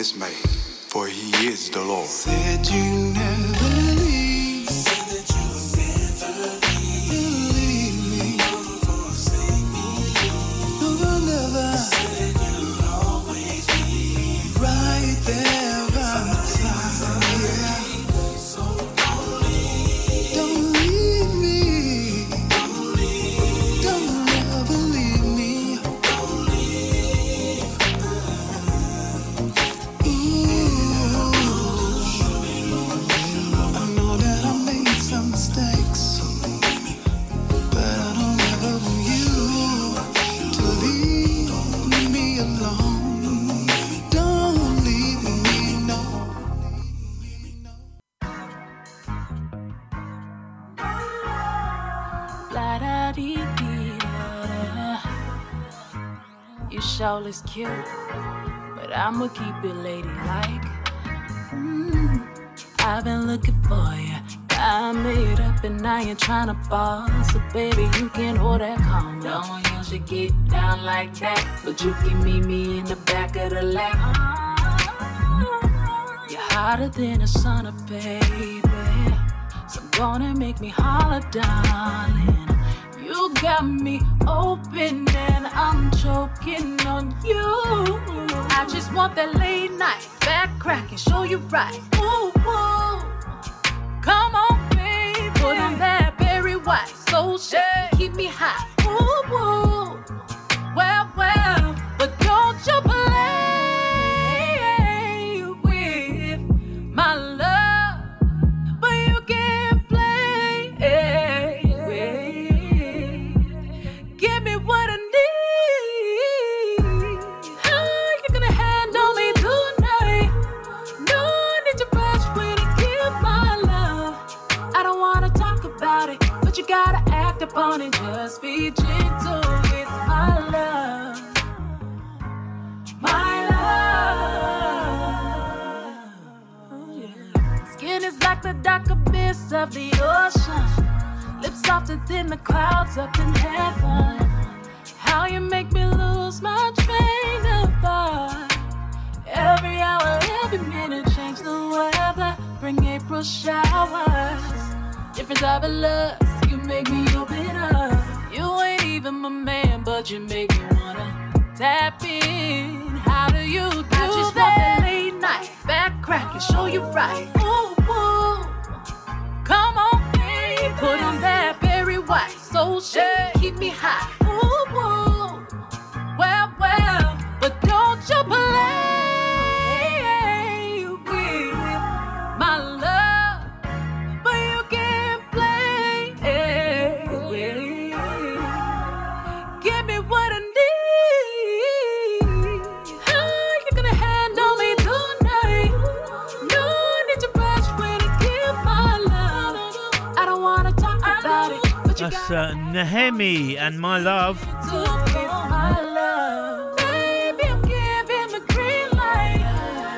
For he is the Lord. You showless cute, but I'ma keep it ladylike. Mm, I've been looking for you. I made up and I ain't tryna fall. So baby, you can hold that calm. Don't usually get down like that, but you can meet me in the back of the lap. You're hotter than a sauna, baby. So gonna make me holler, darling. You got me open I'm choking on you. I just want that late night back crack and show you right. Ooh, ooh. Come on, baby. Put on that Barry White soul shake. Keep me high. And show you right. Ooh, ooh. Come on, baby. Put on that Barry White soul shake. Keep me high. Giving and My Love.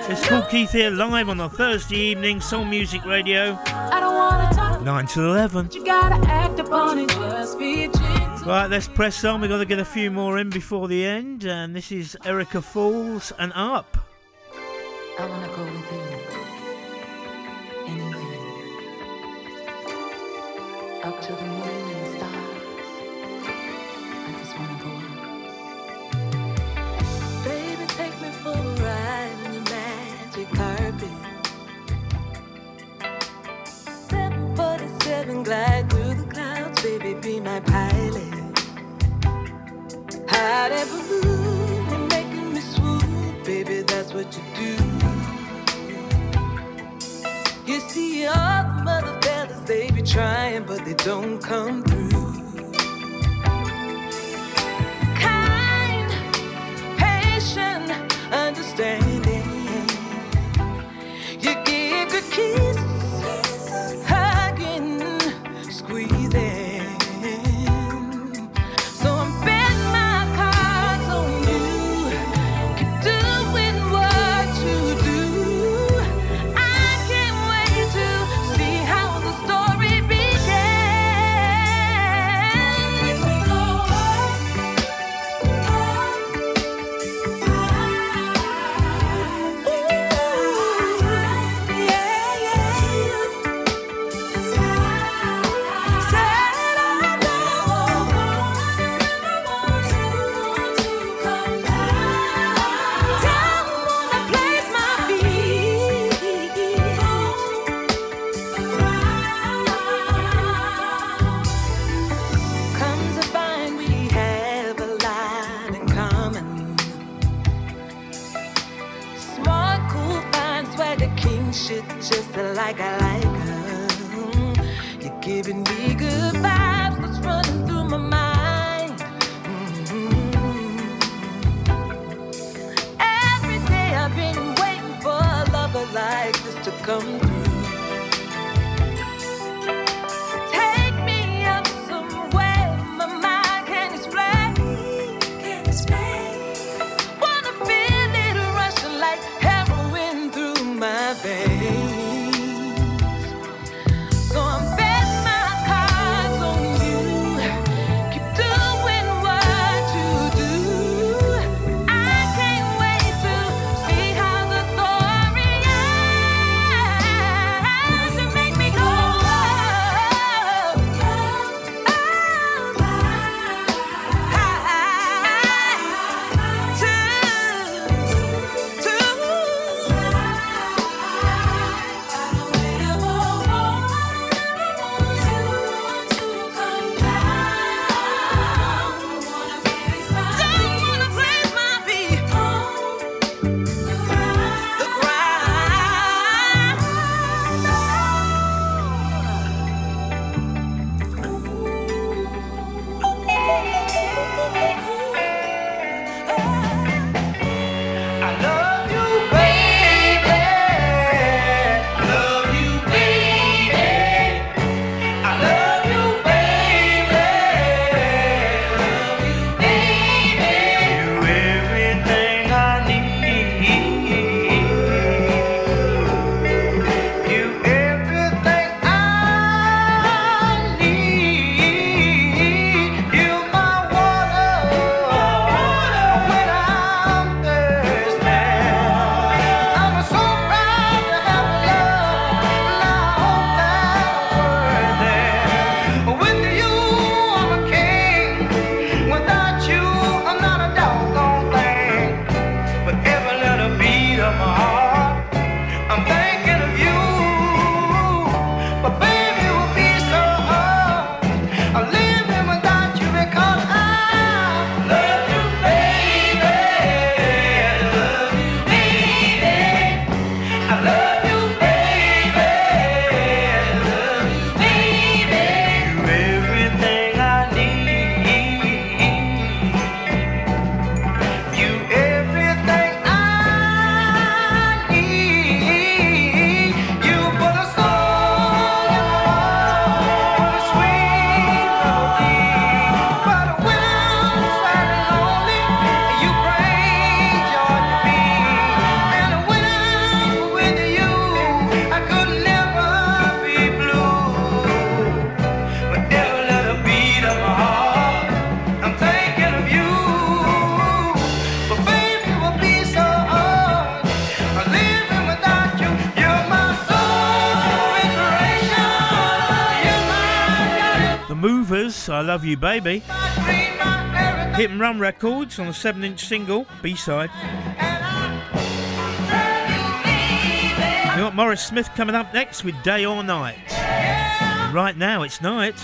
It's Kool Keith here live on a Thursday evening, Soul Music Radio, I don't wanna talk, 9 to 11. you gotta act upon it. Just be gentle. Right, let's press on. We've got to get a few more in before the end. And this is Erica Falls and Up. I wanna go with you. Anywhere. Up to the moon 747 glide through the clouds, baby, be my pilot. Hot air balloon, you're making me swoon, baby, that's what you do. You see, all the mother fellas, they be trying, but they don't come through. Kind, patient, understanding. You give good kisses, come Love You Baby. Hit and Run Records on a 7 inch single, B side. We got Maurice Smith coming up next with Day or Night. Right now, it's night.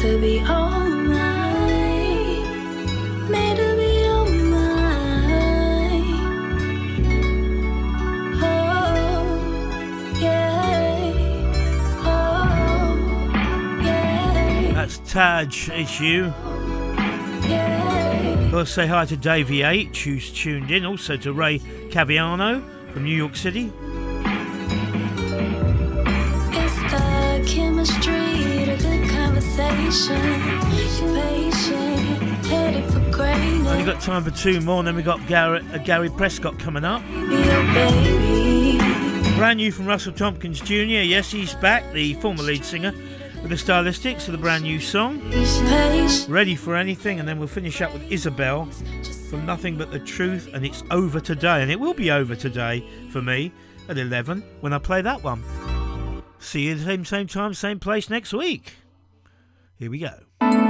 to be all mine. Made to be all mine. Oh, yeah. Oh, yeah. That's Taj, it's you. Yeah. Let's say hi to Davey H, who's tuned in, also to Ray Caviano from New York City. Only got time for two more, and then we got Gary, uh, Gary Prescott coming up. Brand new from Russell Thompkins Jr. Yes, he's back, the former lead singer with the Stylistics of the brand new song. Ready for anything, and then we'll finish up with Isabel from Nothing But the Truth, and it's over today, and it will be over today for me at 11 when I play that one. See you the same, same time, same place next week. Here we go.